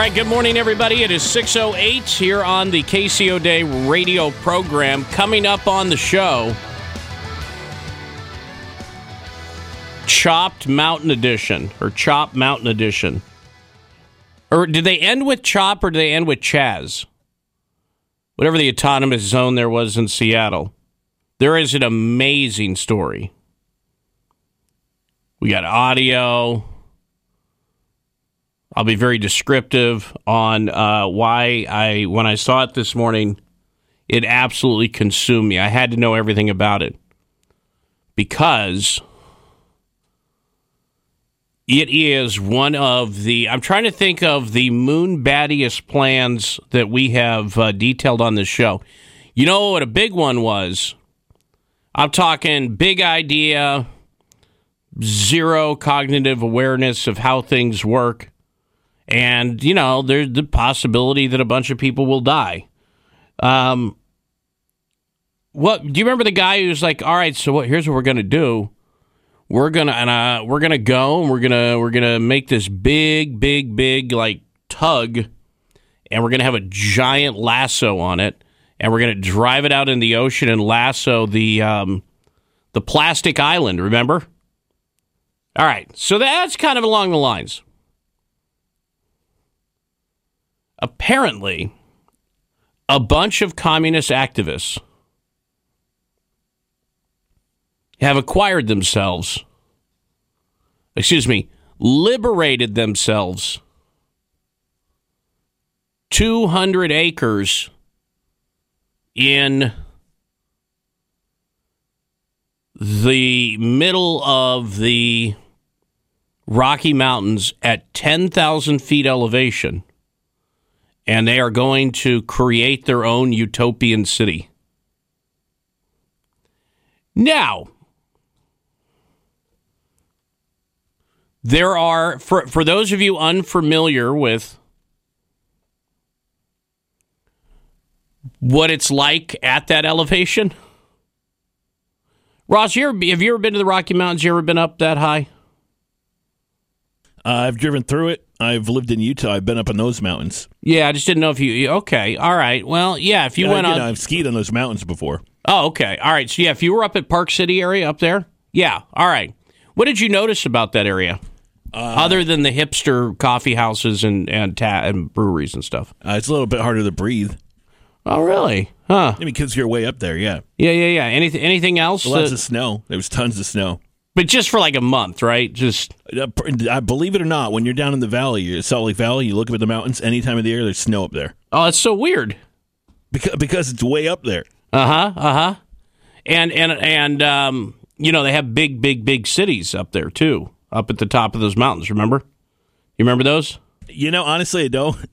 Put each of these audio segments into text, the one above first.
Right, good morning, everybody. It is 6.08 here on the KCO Day radio program. Coming up on the show, Chopped Mountain Edition, or Chop Mountain Edition. Or did they end with Chop or did they end with Chaz? Whatever the autonomous zone there was in Seattle. There is an amazing story. We got audio. I'll be very descriptive on uh, why I, when I saw it this morning, it absolutely consumed me. I had to know everything about it because it is one of the. I'm trying to think of the moon baddiest plans that we have uh, detailed on this show. You know what a big one was? I'm talking big idea, zero cognitive awareness of how things work and you know there's the possibility that a bunch of people will die. Um, what do you remember the guy who's like, all right, so what? Here's what we're gonna do. We're gonna and uh, we're gonna go and we're gonna we're gonna make this big, big, big like tug, and we're gonna have a giant lasso on it, and we're gonna drive it out in the ocean and lasso the um, the plastic island. Remember? All right, so that's kind of along the lines. Apparently a bunch of communist activists have acquired themselves, excuse me, liberated themselves 200 acres in the middle of the Rocky Mountains at 10,000 feet elevation and they are going to create their own utopian city. Now, there are, for, for those of you unfamiliar with what it's like at that elevation, Ross, you ever, have you ever been to the Rocky Mountains? You ever been up that high? Uh, I've driven through it. I've lived in Utah. I've been up in those mountains. Yeah, I just didn't know if you. Okay, all right. Well, yeah, if you And went I, on. know, I've skied on those mountains before. Oh, okay. All right. So yeah, if you were up at Park City area up there, yeah. All right. What did you notice about that area, Uh, other than the hipster coffee houses and and, ta- and breweries and stuff? Uh, it's a little bit harder to breathe. Oh, really? Huh? I mean, because you're way up there. Yeah, Yeah, yeah, yeah. Anything anything else? lots Uh, of snow. There was tons of snow. But just for like a month, right? Just Uh, I believe it or not, when you're down in the valley, Salt Lake Valley, you look up at the mountains. Any time of the year, there's snow up there oh, it's so weird. because because it's way up there. Uh huh. Uh huh. And and and um, you know they have big, big, big cities up there too, up at the top of those mountains. Remember? You remember those? You know, honestly, I don't.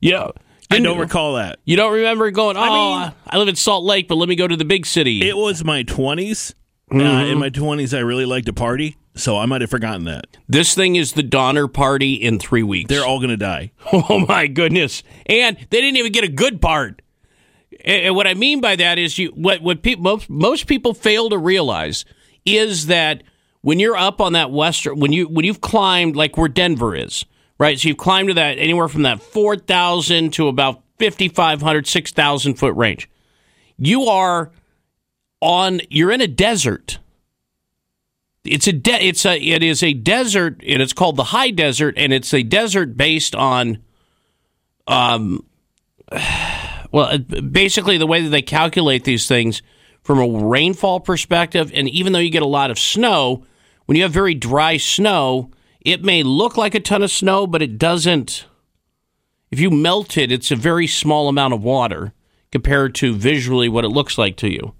Yeah. I don't recall that. You don't remember going? Oh, I, mean- I live in Salt Lake, but let me go to the big city. It was my 20s. Uh, Mm-hmm. in my 20s, I really liked to party, so I might have forgotten that. this thing is the Donner Party in three weeks. They're all going to die. oh my goodness! And they didn't even get a good part. And what I mean by that is, you what what people most, most people fail to realize is that when you're up on that western, when you when you've climbed like where Denver is, right? So you've climbed to that anywhere from that 4,000 to about 5,500, 6,000 foot range. You are on, you're in a desert. It's a, de- it's a, it is a desert, and it's called the high desert, and it's a desert based on, um, well, basically the way that they calculate these things from a rainfall perspective, and even though you get a lot of snow, when you have very dry snow, it may look like a ton of snow, but it doesn't. If you melt it, it's a very small amount of water compared to visually what it looks like to you.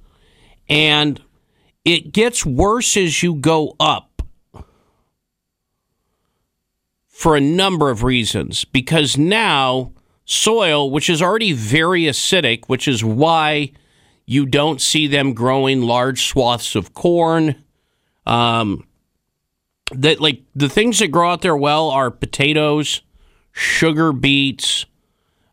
And it gets worse as you go up for a number of reasons. Because now, soil, which is already very acidic, which is why you don't see them growing large swaths of corn. Um, that like the things that grow out there well are potatoes, sugar beets.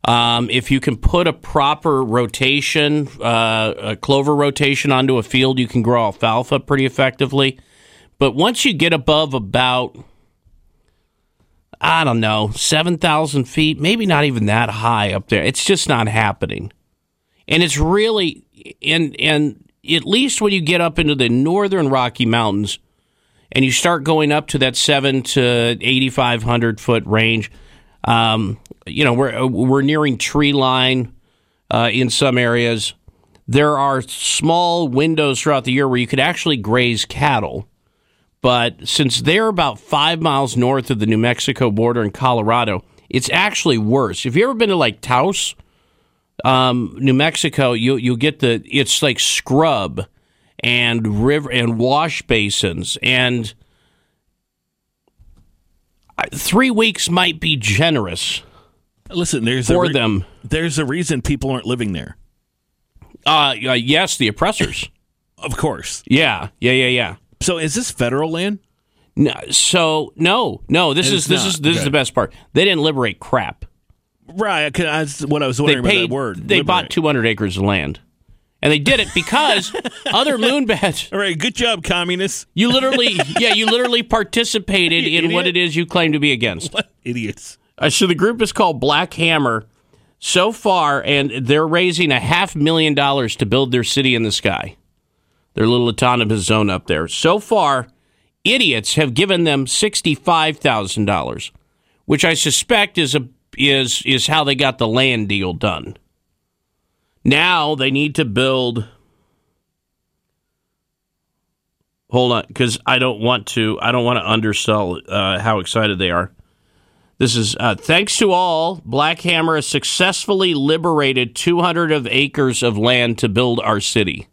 Um, if you can put a proper rotation, uh, a clover rotation onto a field, you can grow alfalfa pretty effectively. But once you get above about, I don't know, 7,000 feet, maybe not even that high up there, it's just not happening. And it's really, and, and at least when you get up into the northern Rocky Mountains, and you start going up to that seven to eighty five hundred foot range, um, you know we're we're nearing tree line uh, in some areas. There are small windows throughout the year where you could actually graze cattle, but since they're about five miles north of the New Mexico border in Colorado, it's actually worse. Have you ever been to like Taos, um, New Mexico? You you get the it's like scrub and river and wash basins and three weeks might be generous Listen, there's for a re- them. There's a reason people aren't living there. Uh, uh, yes, the oppressors. Of course. yeah, yeah, yeah, yeah. So is this federal land? No, so no, no. This It's is this not. is this is the best part. They didn't liberate crap. Right. That's what I was wondering They paid. about that word. they bought 200 acres of land, and they did it because other moonbats. All right. Good job, communists. You literally, yeah, you literally participated You in what it is you claim to be against. What idiots? Uh, so the group is called Black Hammer. So far, and they're raising a half million dollars to build their city in the sky, their little autonomous zone up there. So far, idiots have given them sixty-five thousand dollars, which I suspect is a is is how they got the land deal done. Now they need to build. Hold on, because I don't want to. I don't want to undersell uh, how excited they are. This is uh, thanks to all. Black Hammer has successfully liberated 200 of acres of land to build our city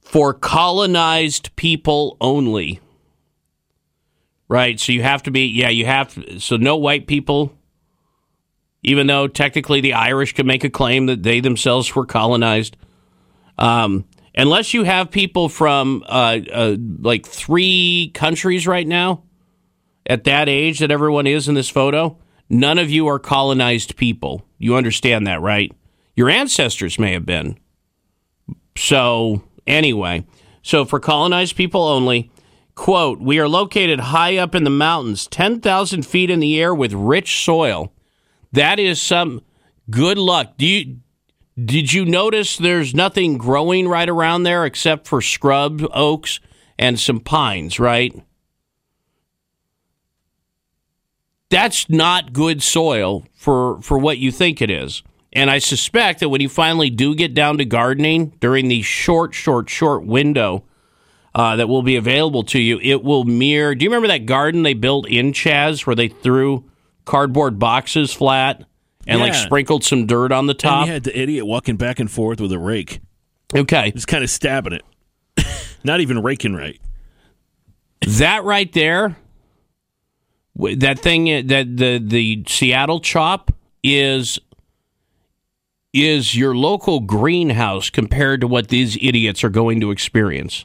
for colonized people only. Right, so you have to be yeah, you have so no white people. Even though technically the Irish could make a claim that they themselves were colonized, um, unless you have people from uh, uh, like three countries right now at that age that everyone is in this photo, none of you are colonized people. You understand that, right? Your ancestors may have been. So, anyway, so for colonized people only, quote, we are located high up in the mountains, 10,000 feet in the air with rich soil. That is some good luck. Do you did you notice there's nothing growing right around there except for scrub oaks and some pines, right? that's not good soil for for what you think it is. And I suspect that when you finally do get down to gardening during the short, short, short window uh, that will be available to you, it will mirror. Do you remember that garden they built in Chaz where they threw cardboard boxes flat and like sprinkled some dirt on the And top? you had the idiot walking back and forth with a rake, Okay, just kind of stabbing it, not even raking right. that right there, that thing uh, that the the Seattle chop is is your local greenhouse compared to what these idiots are going to experience.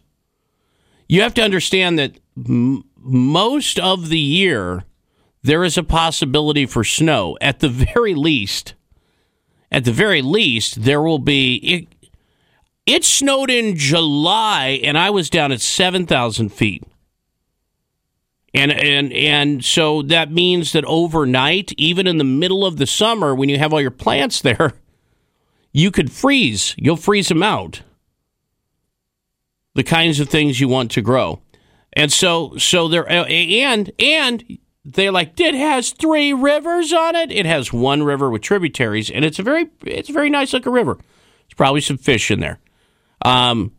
You have to understand that m- most of the year there is a possibility for snow. At the very least, at the very least, there will be. It, it snowed in July, and I was down at seven thousand feet And, and and so that means that overnight, even in the middle of the summer, when you have all your plants there, you could freeze. You'll freeze them out. The kinds of things you want to grow, and so so there and and they're like it has three rivers on it. It has one river with tributaries, and it's a very it's a very nice looking river. it's probably some fish in there, um,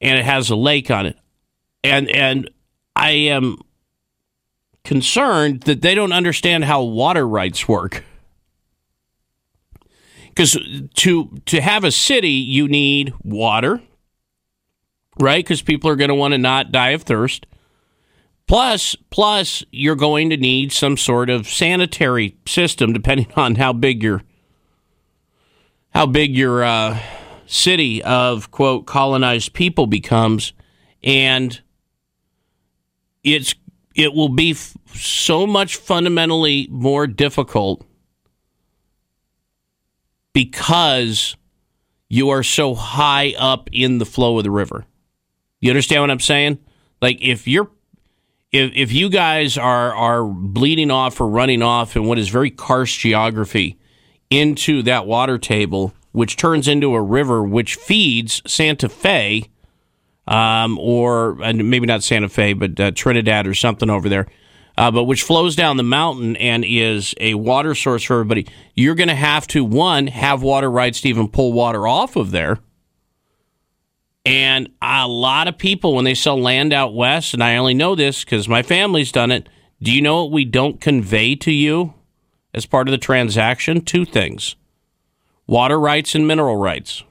and it has a lake on it, and and I am concerned that they don't understand how water rights work. Because to to have a city, you need water, right? Because people are going to want to not die of thirst. Plus, plus, you're going to need some sort of sanitary system, depending on how big your how big your uh, city of quote colonized people becomes, and it's it will be f- so much fundamentally more difficult because you are so high up in the flow of the river. You understand what I'm saying? Like if you're if if you guys are are bleeding off or running off in what is very karst geography into that water table, which turns into a river which feeds Santa Fe, um, or maybe not Santa Fe, but uh, Trinidad or something over there, uh, but which flows down the mountain and is a water source for everybody. You're going to have to one have water rights to even pull water off of there. And a lot of people, when they sell land out west, and I only know this because my family's done it. Do you know what we don't convey to you as part of the transaction? Two things water rights and mineral rights.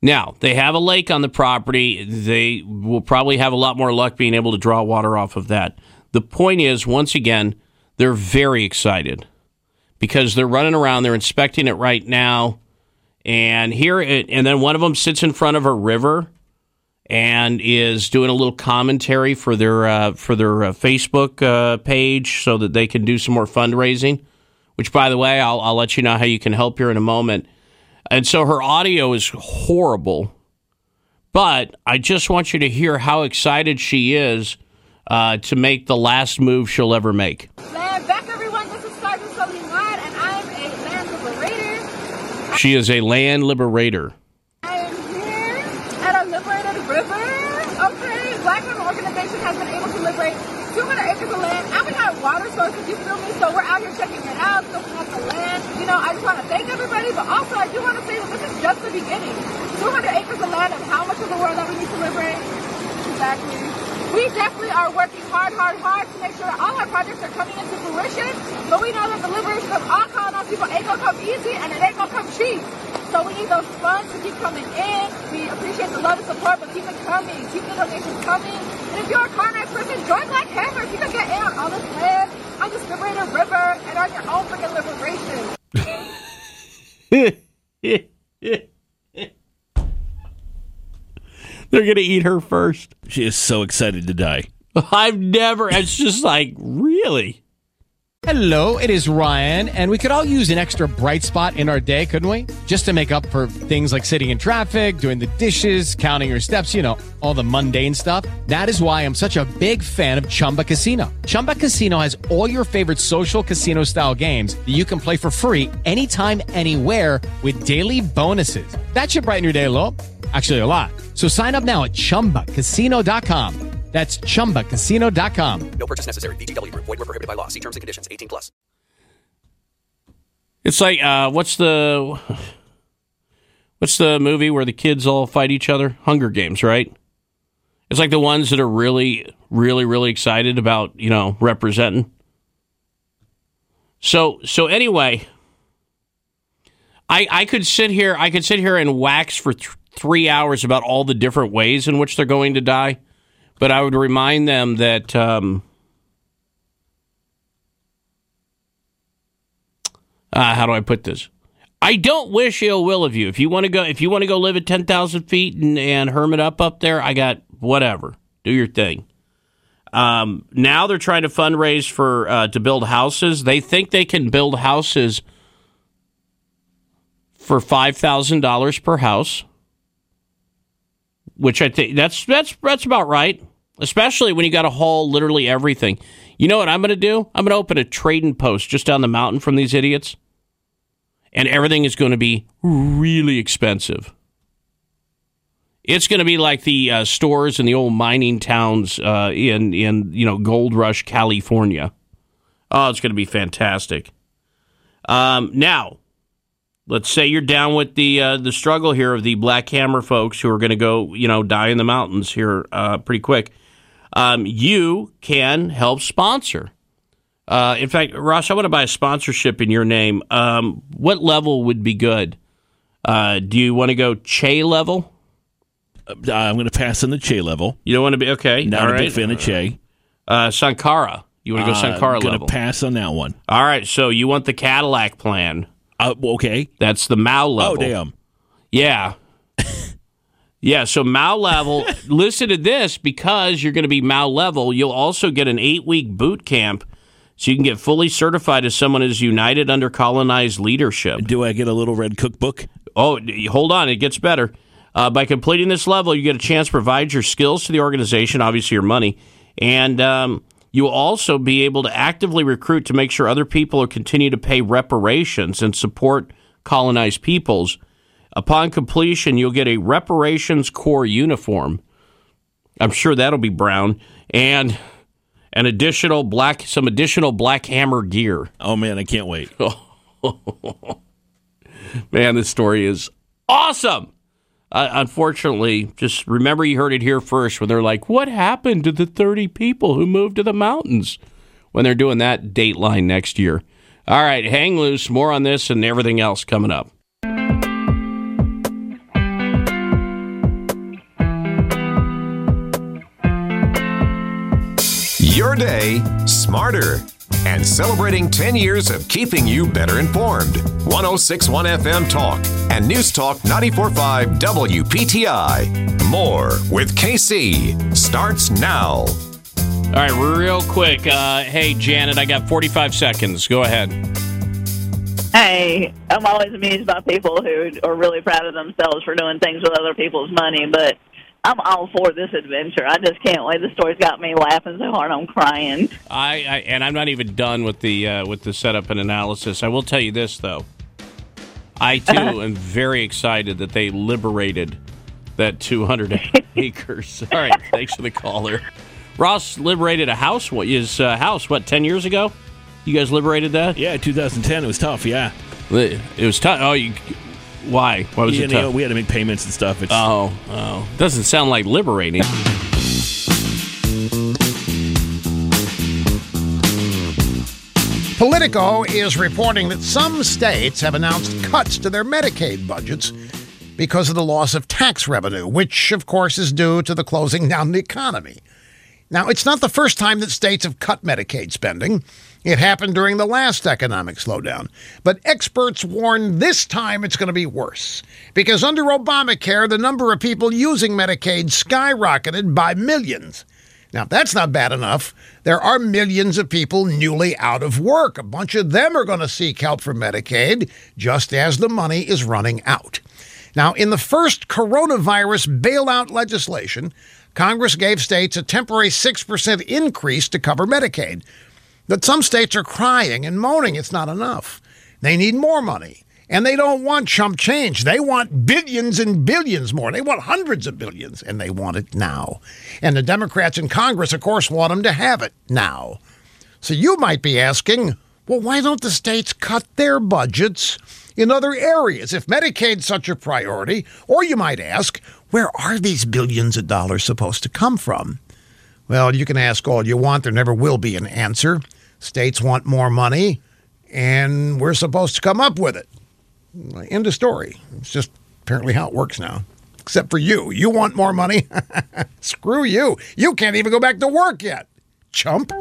Now, they have a lake on the property. They will probably have a lot more luck being able to draw water off of that. The point is, once again, they're very excited because they're running around, they're inspecting it right now. And here, and then one of them sits in front of a river and is doing a little commentary for their uh, for their uh, Facebook uh, page so that they can do some more fundraising. Which, by the way, I'll, I'll let you know how you can help here in a moment. And so her audio is horrible, but I just want you to hear how excited she is uh, to make the last move she'll ever make. Land back, everyone. This is Sergeant Soliman, and I'm a land liberator. She is a land liberator. I am here at a liberated river. Okay, Black River Organization has been able to liberate 200 acres of land, and we got water sources. You feel me? So we're out here checking it out, looking at the land. You know, I just want to thank everybody, but also I do want to say that this is just the beginning. 200 acres of land, and how much of the world that we need to liberate? Exactly. We definitely are working hard, hard, hard to make sure that all our projects are coming into fruition. But we know that the liberation of all colonized people ain't gonna come easy and it ain't gonna come cheap. So we need those funds to keep coming in. We appreciate the love and support, but keep it coming. Keep the donations coming. And if you're a colonized person, join Black Hammers. You can get in on all this land, on this liberated river, and on your own freaking liberation. They're going to eat her first. She is so excited to die. I've never, it's just like, really? Hello, it is Ryan, and we could all use an extra bright spot in our day, couldn't we? Just to make up for things like sitting in traffic, doing the dishes, counting your steps, you know, all the mundane stuff. That is why I'm such a big fan of Chumba Casino. Chumba Casino has all your favorite social casino style games that you can play for free anytime, anywhere with daily bonuses. That should brighten your day a little. Actually, a lot. So sign up now at chumbacasino.com. That's chumbacasino.com. No purchase necessary. VGW Group. Void were prohibited by law. See terms and conditions. 18 plus. It's like, uh, what's the, what's the movie where the kids all fight each other? Hunger Games, right? It's like the ones that are really, really, really excited about, you know, representing. So, so anyway, I, I could sit here, I could sit here and wax for th- three hours about all the different ways in which they're going to die. But I would remind them that um, uh, how do I put this? I don't wish ill will of you. If you want to go, if you want to go live at ten thousand feet and, and hermit up up there, I got whatever. Do your thing. Um, now they're trying to fundraise for uh, to build houses. They think they can build houses for five thousand dollars per house which I think that's that's that's about right. especially when you got to haul literally everything. You know what I'm going to do? I'm going to open a trading post just down the mountain from these idiots, and everything is going to be really expensive. It's going to be like the uh, stores in the old mining towns uh, in in you know Gold Rush, California. Oh, it's going to be fantastic. Um, now, let's say you're down with the uh, the struggle here of the Black Hammer folks who are going to go, you know, die in the mountains here uh, pretty quick. Um, you can help sponsor. Uh, in fact, Ross, I want to buy a sponsorship in your name. Um, what level would be good? Uh, do you want to go Che level? Uh, I'm going to pass on the Che level. You don't want to be okay. Not all a right. big fan of Che. Uh, Sankara. You want to go Sankara I'm going to pass on that one. all right. So you want the Cadillac plan? Uh, okay. That's the Mao level. Oh, damn. Yeah. yeah, so Mao level, listen to this because you're going to be Mao level, you'll also get an eight week boot camp so you can get fully certified as someone who's united under colonized leadership. Do I get a little red cookbook? Oh, hold on, it gets better. Uh, by completing this level, you get a chance to provide your skills to the organization, obviously your money, and um, you will also be able to actively recruit to make sure other people will continue to pay reparations and support colonized peoples. Upon completion, you'll get a reparations corps uniform. I'm sure that'll be brown and an additional black, some additional black hammer gear. Oh, man, I can't wait. Man, this story is awesome. Uh, unfortunately, just remember you heard it here first when they're like, What happened to the 30 people who moved to the mountains? When they're doing that dateline next year. All right, hang loose. More on this and everything else coming up. Your day smarter and celebrating 10 years of keeping you better informed. 1061 FM Talk and News Talk 945 WPTI. More with KC starts now. All right, real quick. Uh, hey, Janet, I got 45 seconds. Go ahead. Hey, I'm always amused by people who are really proud of themselves for doing things with other people's money, but I'm all for this adventure. I just can't wait. The story's got me laughing so hard I'm crying. I, I and I'm not even done with the uh, with the setup and analysis. I will tell you this though. I too am very excited that they liberated that 200 acres. All right, thanks for the caller. Ross liberated a house. What is uh, house? What 10 years ago? You guys liberated that? Yeah, 2010, it was tough, yeah. It was tough. Oh, you. Why? Why was You it know, tough? we had to make payments and stuff. It's, Oh, oh. Doesn't sound like liberating. Politico is reporting that some states have announced cuts to their Medicaid budgets because of the loss of tax revenue, which, of course, is due to the closing down of the economy. Now, it's not the first time that states have cut Medicaid spending. It happened during the last economic slowdown. But experts warn this time it's going to be worse. Because under Obamacare, the number of people using Medicaid skyrocketed by millions. Now, that's not bad enough. There are millions of people newly out of work. A bunch of them are going to seek help from Medicaid just as the money is running out. Now, in the first coronavirus bailout legislation, Congress gave states a temporary 6% increase to cover Medicaid. But some states are crying and moaning it's not enough. They need more money. And they don't want chump change. They want billions and billions more. They want hundreds of billions, and they want it now. And the Democrats in Congress, of course, want them to have it now. So you might be asking, well, why don't the states cut their budgets in other areas if Medicaid's such a priority? Or you might ask, where are these billions of dollars supposed to come from? Well, you can ask all you want. There never will be an answer. States want more money, and we're supposed to come up with it. End of story. It's just apparently how it works now. Except for you. You want more money? Screw you. You can't even go back to work yet. Chump.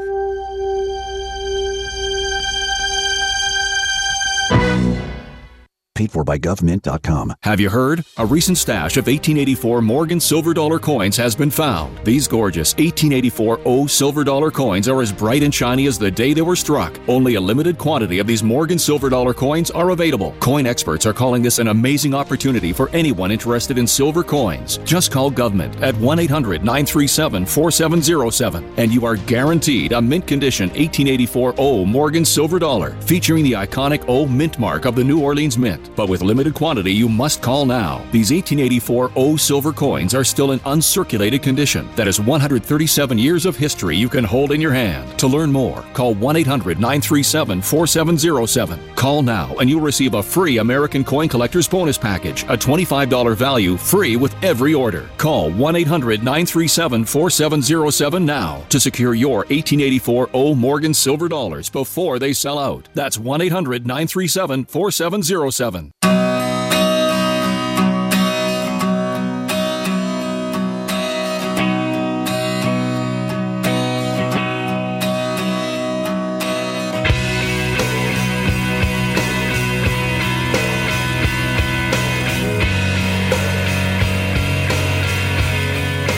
Paid for by GovMint.com. Have you heard? A recent stash of 1884 Morgan silver dollar coins has been found. These gorgeous 1884 O silver dollar coins are as bright and shiny as the day they were struck. Only a limited quantity of these Morgan silver dollar coins are available. Coin experts are calling this an amazing opportunity for anyone interested in silver coins. Just call GovMint at 1 800 937 4707 and you are guaranteed a mint condition 1884 O Morgan silver dollar featuring the iconic O mint mark of the New Orleans Mint. But with limited quantity, you must call now. These 1884 O silver coins are still in uncirculated condition. That is 137 years of history you can hold in your hand. To learn more, call 1 800 937 4707. Call now and you'll receive a free American Coin Collector's Bonus Package, a $25 value free with every order. Call 1 800 937 4707 now to secure your 1884 O Morgan silver dollars before they sell out. That's 1 800 937 4707.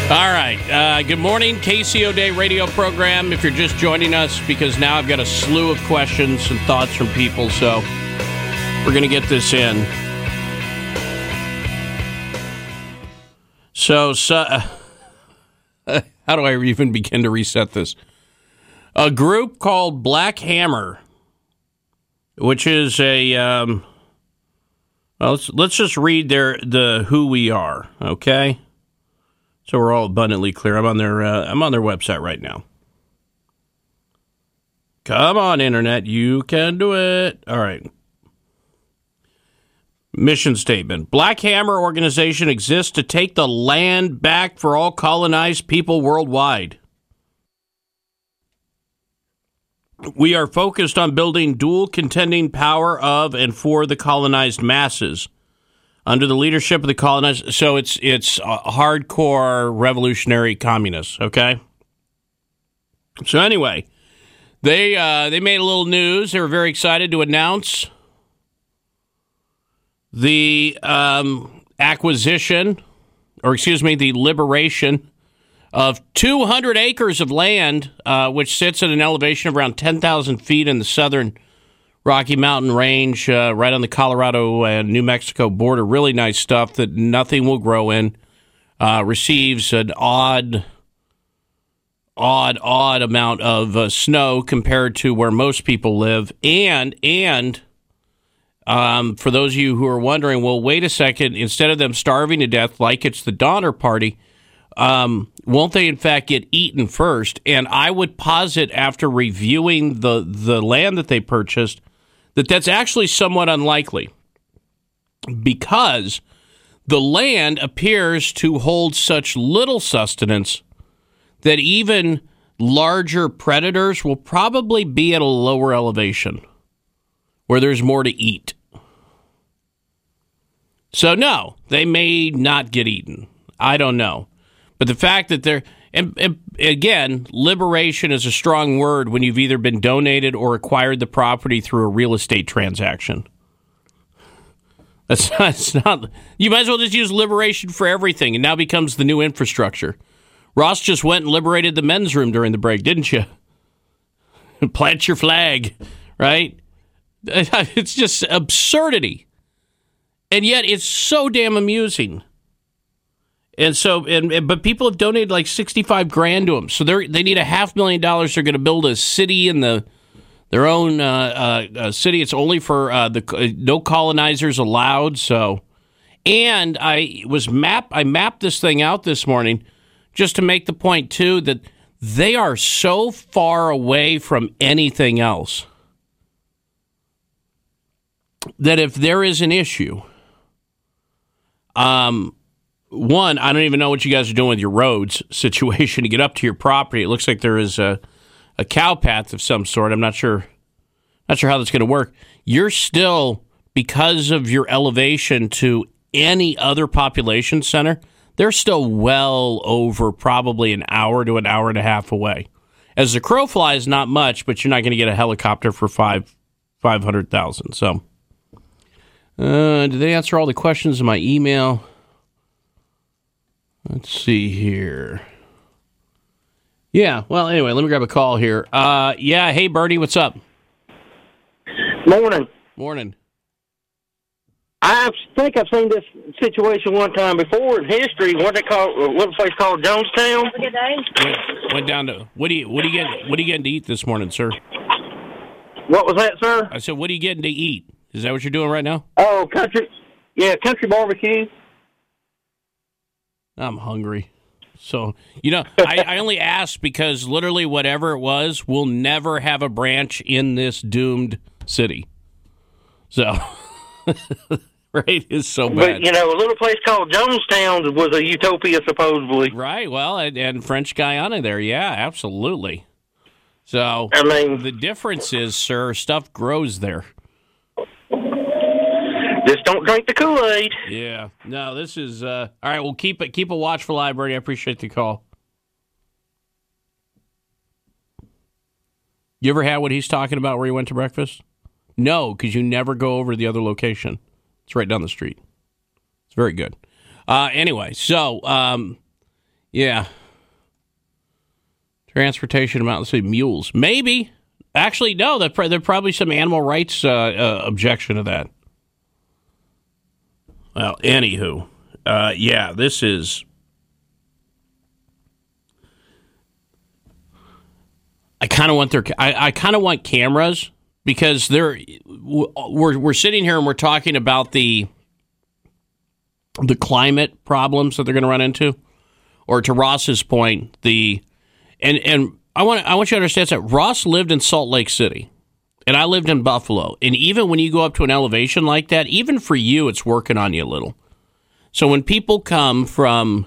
All right. Uh, good morning, KCO Day radio program. If you're just joining us, because now I've got a slew of questions and thoughts from people, so we're going to get this in. So, so uh, how do I even begin to reset this? A group called Black Hammer, which is a um, well, let's let's just read their the who we are, okay? So we're all abundantly clear. I'm on their uh, I'm on their website right now. Come on, internet, you can do it. All right. Mission statement: Black Hammer organization exists to take the land back for all colonized people worldwide. We are focused on building dual contending power of and for the colonized masses under the leadership of the colonized. So it's it's hardcore revolutionary communists. Okay. So anyway, they uh, they made a little news. They were very excited to announce the um, acquisition, or excuse me, the liberation of 200 acres of land, uh, which sits at an elevation of around 10,000 feet in the southern Rocky Mountain Range, uh, right on the Colorado and New Mexico border. Really nice stuff that nothing will grow in. Uh, receives an odd, odd, odd amount of uh, snow compared to where most people live, and and um, for those of you who are wondering, well, wait a second. Instead of them starving to death like it's the Donner Party, um, won't they in fact get eaten first? And I would posit after reviewing the the land that they purchased that that's actually somewhat unlikely because the land appears to hold such little sustenance that even larger predators will probably be at a lower elevation where there's more to eat. So, no, they may not get eaten. I don't know. But the fact that they're, and, and, again, liberation is a strong word when you've either been donated or acquired the property through a real estate transaction. That's not, not, you might as well just use liberation for everything. It now becomes the new infrastructure. Ross just went and liberated the men's room during the break, didn't you? Plant your flag, right? It's just absurdity. And yet it's so damn amusing. And so, and, and, but people have donated like sixty-five grand to them. So they they need a half million dollars. They're going to build a city in the their own uh, uh, city. It's only for uh, the uh, no colonizers allowed. So, and I was map I mapped this thing out this morning just to make the point too that they are so far away from anything else that if there is an issue, um one, I don't even know what you guys are doing with your roads situation to get up to your property. It looks like there is a, a cow path of some sort. I'm not sure, not sure how that's going to work. You're still because of your elevation to any other population center. They're still well over probably an hour to an hour and a half away. As the crow flies, not much, but you're not going to get a helicopter for five five hundred thousand. So Uh, did they answer all the questions in my email? Let's see here. Yeah, well, anyway, let me grab a call here. Uh, yeah, hey, Bernie, what's up? Morning. Morning. I think I've seen this situation one time before in history. What they call what place called Jonestown? Good day. Went down to what do you what do you get what are you getting to eat this morning, sir? What was that, sir? I said, what are you getting to eat? Is that what you're doing right now? Oh, country. Yeah, country barbecue. I'm hungry. So, you know, I, I only asked because literally whatever it was will never have a branch in this doomed city. So, right, is so bad. But you know, a little place called Jonestown was a utopia, supposedly. Right. Well, and, and French Guiana there. Yeah, absolutely. So, I mean, the difference is, sir, stuff grows there. Just don't drink the Kool Aid. Yeah. No, this is uh, all right. Well, keep it. Keep a watchful eye, Bernie. I appreciate the call. You ever had what he's talking about where you went to breakfast? No, because you never go over to the other location. It's right down the street. It's very good. Uh, anyway, so um, yeah, transportation amount. Let's see, mules. Maybe. Actually, no. There's probably some animal rights uh, uh, objection to that. Well, anywho, uh, yeah, this is. I kind of want their. I, I kind of want cameras because they're. We're we're sitting here and we're talking about the. The climate problems that they're going to run into, or to Ross's point, the, and and I want I want you to understand that Ross lived in Salt Lake City and I lived in Buffalo. And even when you go up to an elevation like that, even for you, it's working on you a little. So when people come from,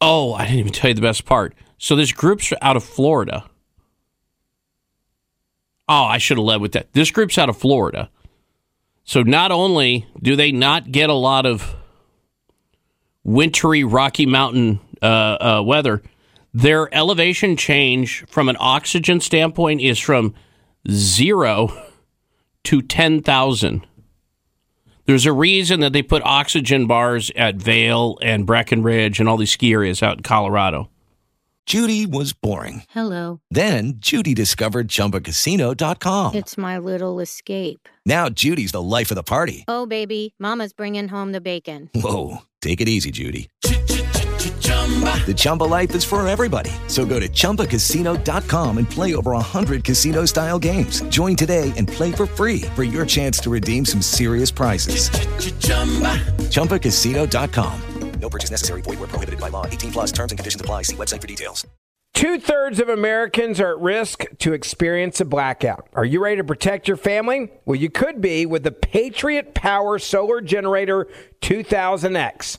oh, I didn't even tell you the best part. So this group's out of Florida. Oh, I should have led with that. This group's out of Florida. So not only do they not get a lot of wintry Rocky Mountain uh, uh, weather, their elevation change from an oxygen standpoint is from zero to 10,000. There's a reason that they put oxygen bars at Vail and Breckenridge and all these ski areas out in Colorado. Judy was boring. Hello. Then Judy discovered chumbacasino.com. It's my little escape. Now Judy's the life of the party. Oh, baby, Mama's bringing home the bacon. Whoa. Take it easy, Judy. The Chumba life is for everybody. So go to ChumbaCasino.com and play over 100 casino style games. Join today and play for free for your chance to redeem some serious prizes. ChumbaCasino.com. No purchase necessary. Void where prohibited by law. 18 plus terms and conditions apply. See website for details. Two thirds of Americans are at risk to experience a blackout. Are you ready to protect your family? Well, you could be with the Patriot Power Solar Generator 2000X.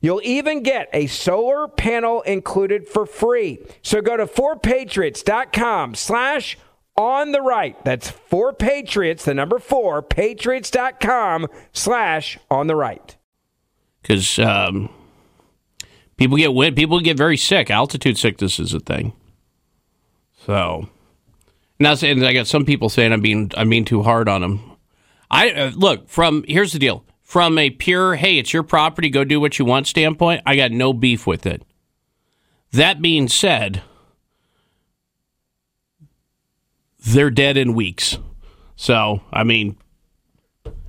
You'll even get a solar panel included for free. So go to 4patriots.com slash on the right. That's 4patriots, the number 4, patriots.com slash on the right. Because um, people get wind, people get very sick. Altitude sickness is a thing. So, now I got some people saying I'm being I'm being too hard on them. I uh, look from here's the deal from a pure hey it's your property go do what you want standpoint. I got no beef with it. That being said, they're dead in weeks. So I mean,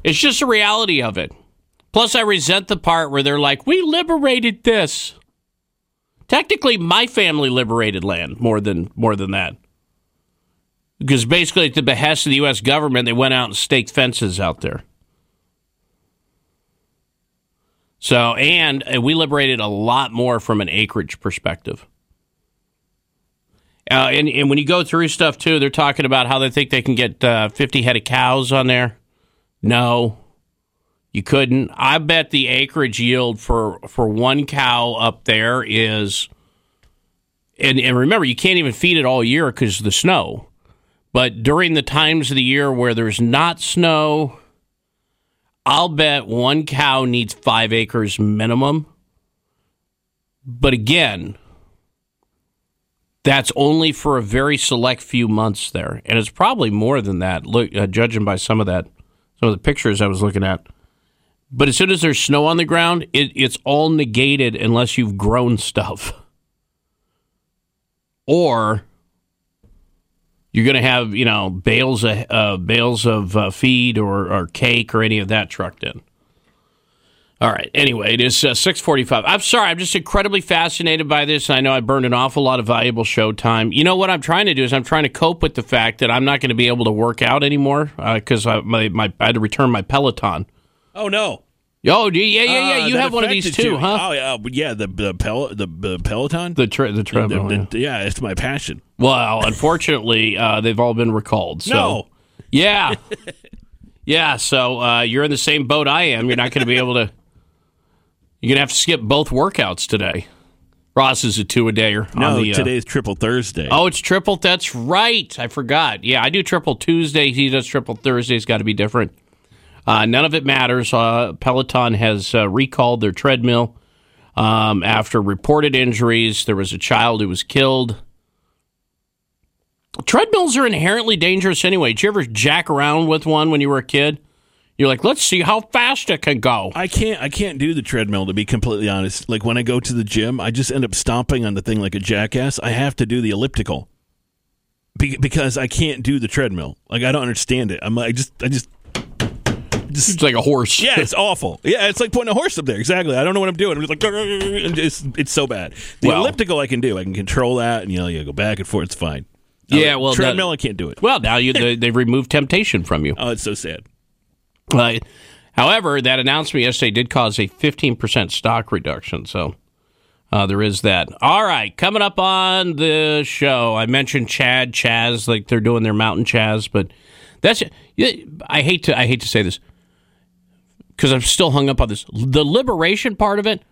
it's just a reality of it. Plus, I resent the part where they're like, we liberated this. Technically, my family liberated land more than more than that. Because basically, at the behest of the U.S. government, they went out and staked fences out there. So, and uh, we liberated a lot more from an acreage perspective. Uh, and, and when you go through stuff too, they're talking about how they think they can get uh, 50 head of cows on there. No, You couldn't. I bet the acreage yield for for one cow up there is, and, and remember, you can't even feed it all year because of the snow. But during the times of the year where there's not snow, I'll bet one cow needs five acres minimum. But again, that's only for a very select few months there, and it's probably more than that. Look, uh, judging by some of that, some of the pictures I was looking at. But as soon as there's snow on the ground, it, it's all negated unless you've grown stuff, or you're going to have you know bales of uh, bales of uh, feed or, or cake or any of that trucked in. All right. Anyway, it is uh, 645. I'm sorry. I'm just incredibly fascinated by this. And I know I burned an awful lot of valuable show time. You know what I'm trying to do is I'm trying to cope with the fact that I'm not going to be able to work out anymore because I, my, my, I had to return my Peloton. Oh, no. Oh, yeah, yeah, yeah. Uh, you that have one of these too, you. huh? Oh, yeah, yeah. The the, pel- the, the Peloton, The, tre- the treadmill. The- yeah. the- yeah, it's my passion. Well, unfortunately, uh, they've all been recalled. So. No. Yeah. yeah. So uh, you're in the same boat I am. You're not going to be able to. You're going to have to skip both workouts today. Ross is a two a dayer. No, on the, uh, today's Triple Thursday. Oh, it's triple. That's right. I forgot. Yeah, I do triple Tuesday. He does triple Thursday. It's got to be different. Uh, none of it matters. Uh, Peloton has uh, recalled their treadmill um, after reported injuries. There was a child who was killed. Treadmills are inherently dangerous anyway. Did you ever jack around with one when you were a kid? You're like, let's see how fast it can go. I can't. I can't do the treadmill to be completely honest. Like when I go to the gym, I just end up stomping on the thing like a jackass. I have to do the elliptical be- because I can't do the treadmill. Like I don't understand it. I'm. I just. I just. It's like a horse. Yeah, it's awful. Yeah, it's like putting a horse up there. Exactly. I don't know what I'm doing. I'm just like, it's, it's so bad. The Well- elliptical I can do. I can control that, and you know, you go back and forth. It's fine. Yeah, Uh, well, treadmill that- I can't do it. Well, now you they, they've removed temptation from you. Oh, it's so sad. Uh, however, that announcement yesterday did cause a 15% stock reduction. So uh, there is that. All right. Coming up on the show, I mentioned Chad, Chaz, like they're doing their mountain Chaz, but that's, I hate to, I hate to say this because I'm still hung up on this. The liberation part of it,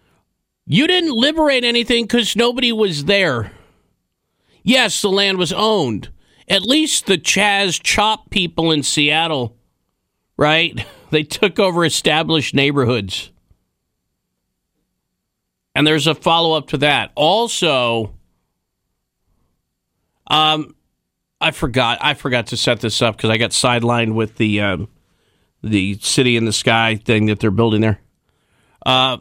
you didn't liberate anything because nobody was there. Yes, the land was owned. At least the Chaz Chop people in Seattle right? They took over established neighborhoods. And there's a follow up to that. Also, um, I forgot. I forgot to set this up because I got sidelined with the um, the city in the sky thing that they're building there. Uh,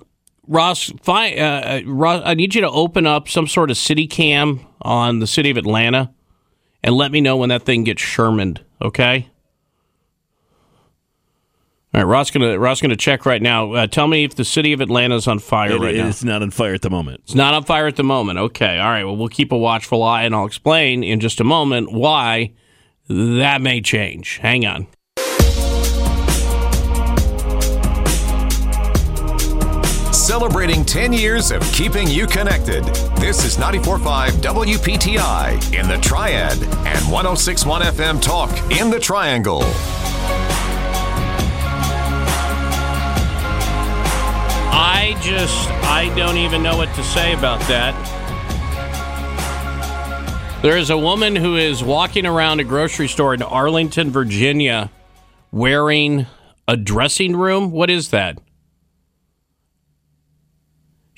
Ross, fi- uh, uh, Ross, I need you to open up some sort of city cam on the city of Atlanta, and let me know when that thing gets Shermaned. Okay. All right, Ross gonna Ross gonna check right now. Uh, tell me if the city of Atlanta is on fire It- right now. it's not on fire at the moment. It's not on fire at the moment. Okay, all right. Well, we'll keep a watchful eye, and I'll explain in just a moment why that may change. Hang on. Celebrating 10 years of keeping you connected. This is 94.5 WPTI in the Triad and 106.1 FM Talk in the Triangle. I just I don't even know what to say about that. There is a woman who is walking around a grocery store in Arlington, Virginia, wearing a dressing room. What is that?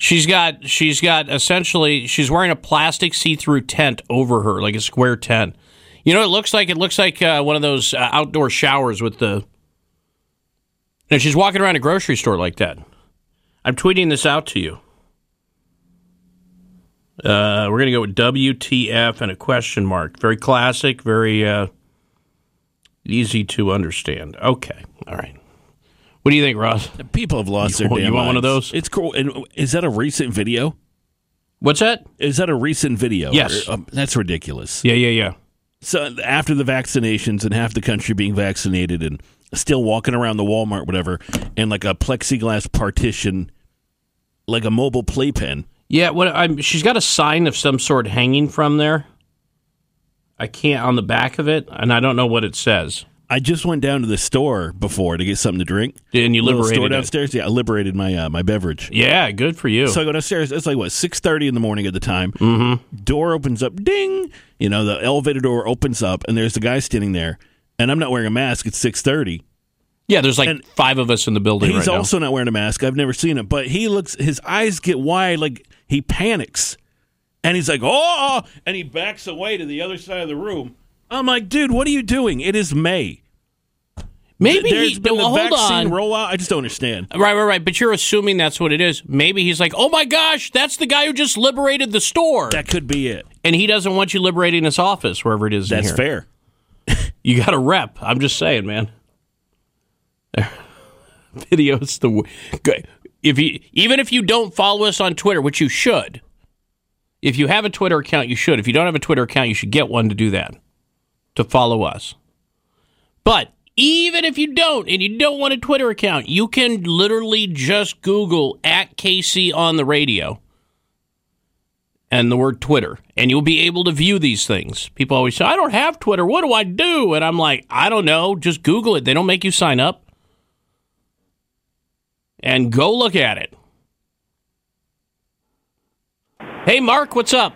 She's got she's got essentially she's wearing a plastic see-through tent over her, like a square tent. You know, it looks like it looks like uh, one of those uh, outdoor showers with the. And she's walking around a grocery store like that. I'm tweeting this out to you. Uh, we're to go with WTF and a question mark. Very classic, very uh, easy to understand. Okay. All right. What do you think, Ross? People have lost You their damn you want one of those? It's cool. And is that a recent video? What's that? Is that a recent video? Yes. Or, um, that's ridiculous. Yeah, yeah, yeah. So after the vaccinations and half the country being vaccinated and still walking around the Walmart, whatever, and like a plexiglass partition, like a mobile playpen. Yeah, what I'm, she's got a sign of some sort hanging from there. I can't on the back of it, and I don't know what it says. I just went down to the store before to get something to drink. And you liberated store it. downstairs. Yeah, I liberated my uh, my beverage. Yeah, good for you. So I go downstairs. It's like what six thirty in the morning at the time. Mm-hmm. Door opens up. Ding. You know the elevator door opens up, and there's the guy standing there. And I'm not wearing a mask. It's six thirty. Yeah, there's like five of us in the building He's right now. also not wearing a mask. I've never seen him, but he looks. His eyes get wide, like he panics, and he's like, "Oh!" and he backs away to the other side of the room. I'm like, "Dude, what are you doing? It is May. Maybe there's he- been well, the hold vaccine on. rollout. I just don't understand. Right, right, right. But you're assuming that's what it is. Maybe he's like, oh my gosh, that's the guy who just liberated the store. That could be it. And he doesn't want you liberating his office, wherever it is. That's fair. You got a rep. I'm just saying, man. Videos the good. If you even if you don't follow us on Twitter, which you should. If you have a Twitter account, you should. If you don't have a Twitter account, you should get one to do that. To follow us. But even if you don't and you don't want a Twitter account, you can literally just Google at KC on the radio and the word Twitter, and you'll be able to view these things. People always say, I don't have Twitter. What do I do? And I'm like, I don't know. Just Google it. They don't make you sign up. And go look at it. Hey, Mark, what's up?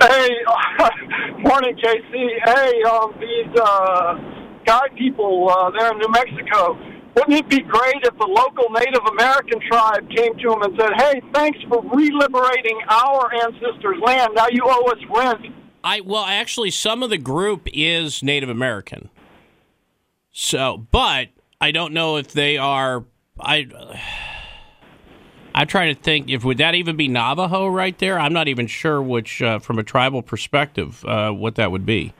Hey, morning, JC. Hey, um, these uh, guy people uh, there in New Mexico. Wouldn't it be great if the local Native American tribe came to them and said, "Hey, thanks for reliberating our ancestors' land. Now you owe us rent." I well, actually, some of the group is Native American. So, but I don't know if they are. I I'm trying to think if would that even be Navajo right there. I'm not even sure which, uh, from a tribal perspective, uh, what that would be,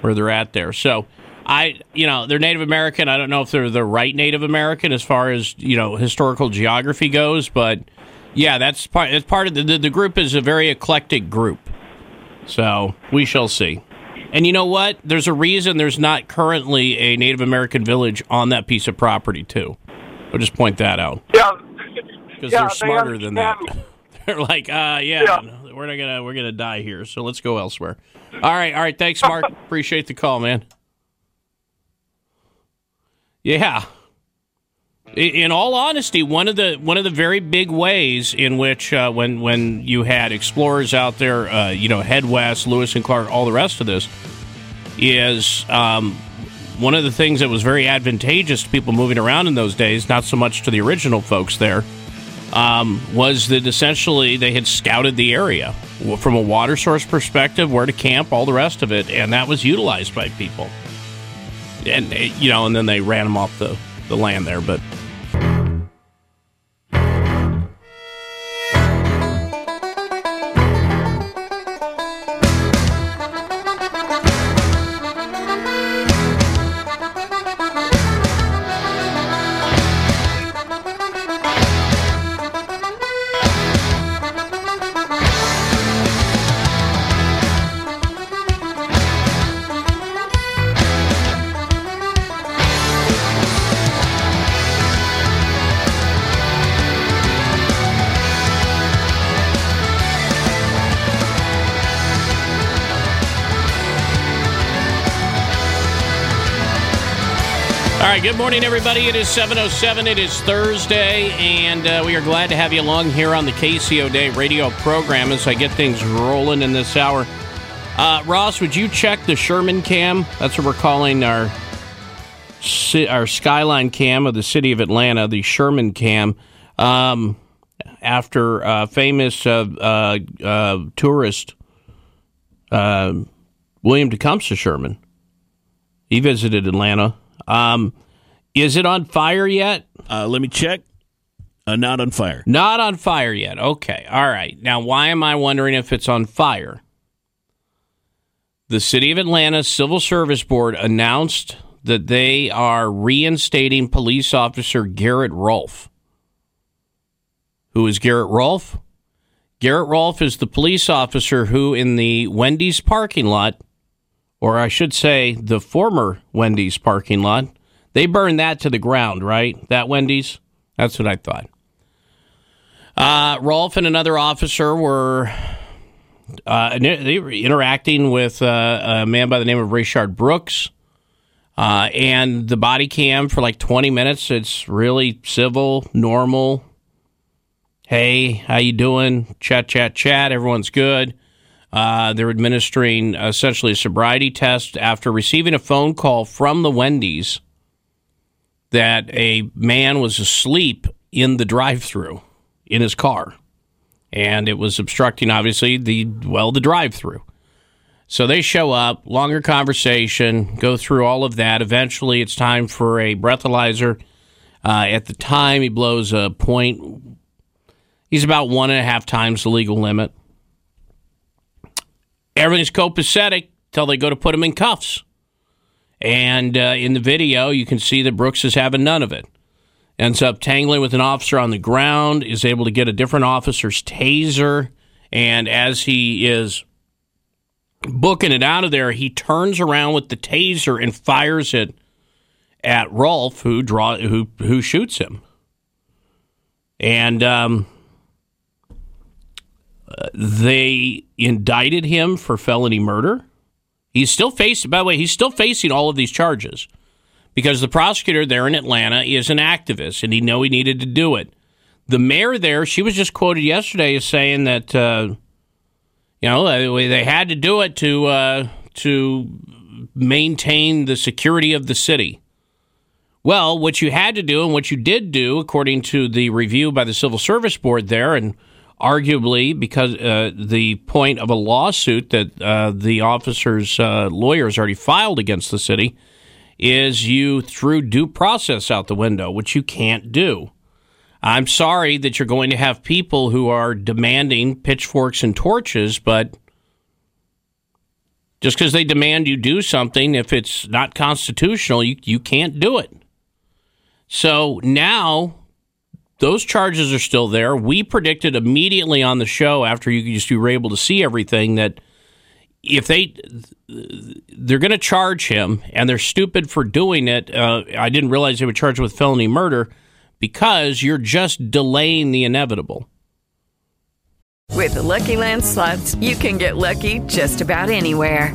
where they're at there. So. I, you know, they're Native American. I don't know if they're the right Native American as far as you know historical geography goes, but yeah, that's part. It's part of the, the the group is a very eclectic group. So we shall see. And you know what? There's a reason there's not currently a Native American village on that piece of property, too. I'll just point that out. Yeah, Because Yeah, they're they smarter than that. They're like, uh, yeah, we're not gonna we're gonna die here, so let's go elsewhere. All right, all right. Thanks, Mark. Appreciate the call, man. Yeah. In all honesty, one of the one of the very big ways in which uh, when when you had explorers out there, uh, you know, head west, Lewis and Clark, all the rest of this, is um, one of the things that was very advantageous to people moving around in those days. Not so much to the original folks there, um, was that essentially they had scouted the area from a water source perspective, where to camp, all the rest of it, and that was utilized by people. And uh, you know, and then they ran them off the the land there, but. Right, good morning, everybody. It is 7.07. It is Thursday, and uh, we are glad to have you along here on the KC O'Day radio program as I get things rolling in this hour. Uh, Ross, would you check the Sherman cam? That's what we're calling our, our skyline cam of the city of Atlanta, the Sherman cam. Um, after uh, famous uh, uh, uh, tourist William Tecumseh Sherman. He visited Atlanta. Um, is it on fire yet? Uh, let me check. Uh, not on fire. Not on fire yet. Okay. All right. Now, why am I wondering if it's on fire? The City of Atlanta Civil Service Board announced that they are reinstating police officer Garrett Rolfe. Who is Garrett Rolfe? Garrett Rolfe is the police officer who, in the Wendy's parking lot, or I should say, the former Wendy's parking lot, they burned that to the ground, right? That Wendy's? That's what I thought. Uh, Rolfe and another officer were uh, they were interacting with uh, a man by the name of Rayshard Brooks. Uh, and the body cam for like 20 minutes, it's really civil, normal. Hey, how you doing? Chat, chat, chat. Everyone's good. Uh, they're administering essentially a sobriety test after receiving a phone call from the Wendy's that a man was asleep in the drive-through in his car, and it was obstructing obviously the well the drive-through. So they show up, longer conversation, go through all of that. Eventually, it's time for a breathalyzer. Uh, at the time, he blows a point. He's about one and a half times the legal limit. Everything's copacetic till they go to put him in cuffs. And uh, in the video, you can see that Brooks is having none of it. Ends up tangling with an officer on the ground, is able to get a different officer's taser. And as he is booking it out of there, he turns around with the taser and fires it at Rolfe, who draw who who shoots him. And um, uh, they indicted him for felony murder. He's still facing. By the way, he's still facing all of these charges because the prosecutor there in Atlanta is an activist, and he knew he needed to do it. The mayor there, she was just quoted yesterday as saying that. Uh, you know, they had to do it to uh, to maintain the security of the city. Well, what you had to do and what you did do, according to the review by the Civil Service Board there, and arguably because uh, the point of a lawsuit that uh, the officers' uh, lawyers already filed against the city, is you threw due process out the window, which you can't do. I'm sorry that you're going to have people who are demanding pitchforks and torches, but just because they demand you do something, if it's not constitutional, you, you can't do it. So now those charges are still there. We predicted immediately on the show after you just you were able to see everything that if they they're going to charge him and they're stupid for doing it. Uh, I didn't realize they would charge him with felony murder because you're just delaying the inevitable. With the Lucky Land slots, you can get lucky just about anywhere.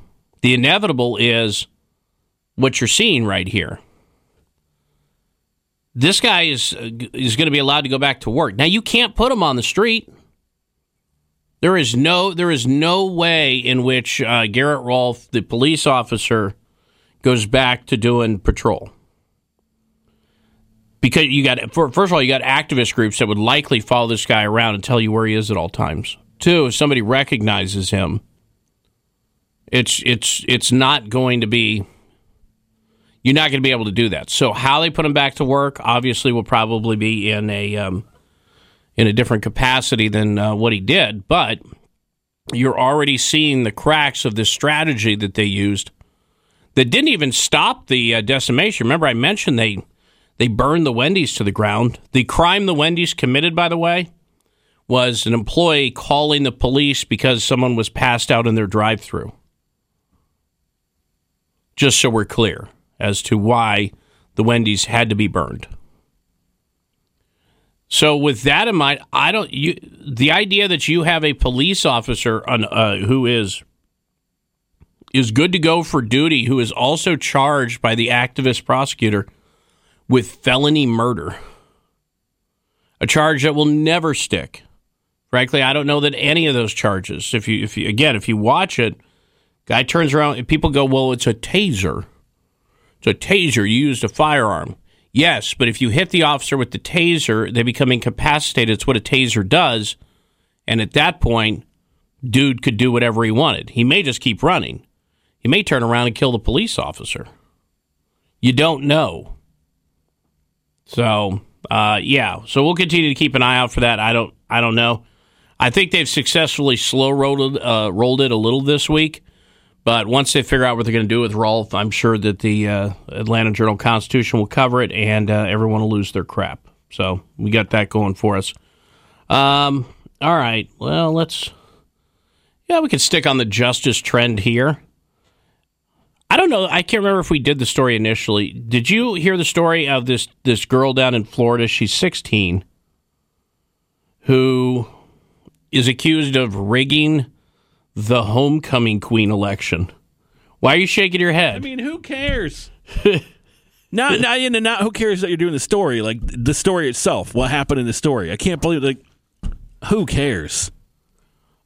the inevitable is what you're seeing right here. This guy is is going to be allowed to go back to work. Now you can't put him on the street. There is no there is no way in which uh, Garrett Rolfe, the police officer, goes back to doing patrol. Because you got first of all, you got activist groups that would likely follow this guy around and tell you where he is at all times. Two, if somebody recognizes him, it's it's it's not going to be you're not going to be able to do that. So how they put him back to work obviously will probably be in a um, in a different capacity than uh, what he did, but you're already seeing the cracks of this strategy that they used that didn't even stop the uh, decimation. Remember, I mentioned they they burned the Wendy's to the ground. The crime the Wendy's committed, by the way, was an employee calling the police because someone was passed out in their drive-through. Just so we're clear as to why the Wendy's had to be burned. So with that in mind, I don't you the idea that you have a police officer on, uh, who is is good to go for duty who is also charged by the activist prosecutor with felony murder. A charge that will never stick. Frankly, I don't know that any of those charges. If you if you again, if you watch it, guy turns around and people go, "Well, it's a taser." It's a taser. You used a firearm. Yes, but if you hit the officer with the taser, they become incapacitated. It's what a taser does. And at that point, dude could do whatever he wanted. He may just keep running. He may turn around and kill the police officer. You don't know. So, uh, yeah. So we'll continue to keep an eye out for that. I don't. I don't know. I think they've successfully slow rolled uh, rolled it a little this week. But once they figure out what they're going to do with Rolfe, I'm sure that the uh, Atlanta Journal Constitution will cover it, and uh, everyone will lose their crap. So we got that going for us. Um, all right. Well, let's. Yeah, we could stick on the justice trend here. I don't know. I can't remember if we did the story initially. Did you hear the story of this this girl down in Florida? She's 16, who is accused of rigging the homecoming queen election. Why are you shaking your head? I mean, who cares? not, not, you know, not who cares that you're doing the story, like the story itself, what happened in the story. I can't believe, like, who cares?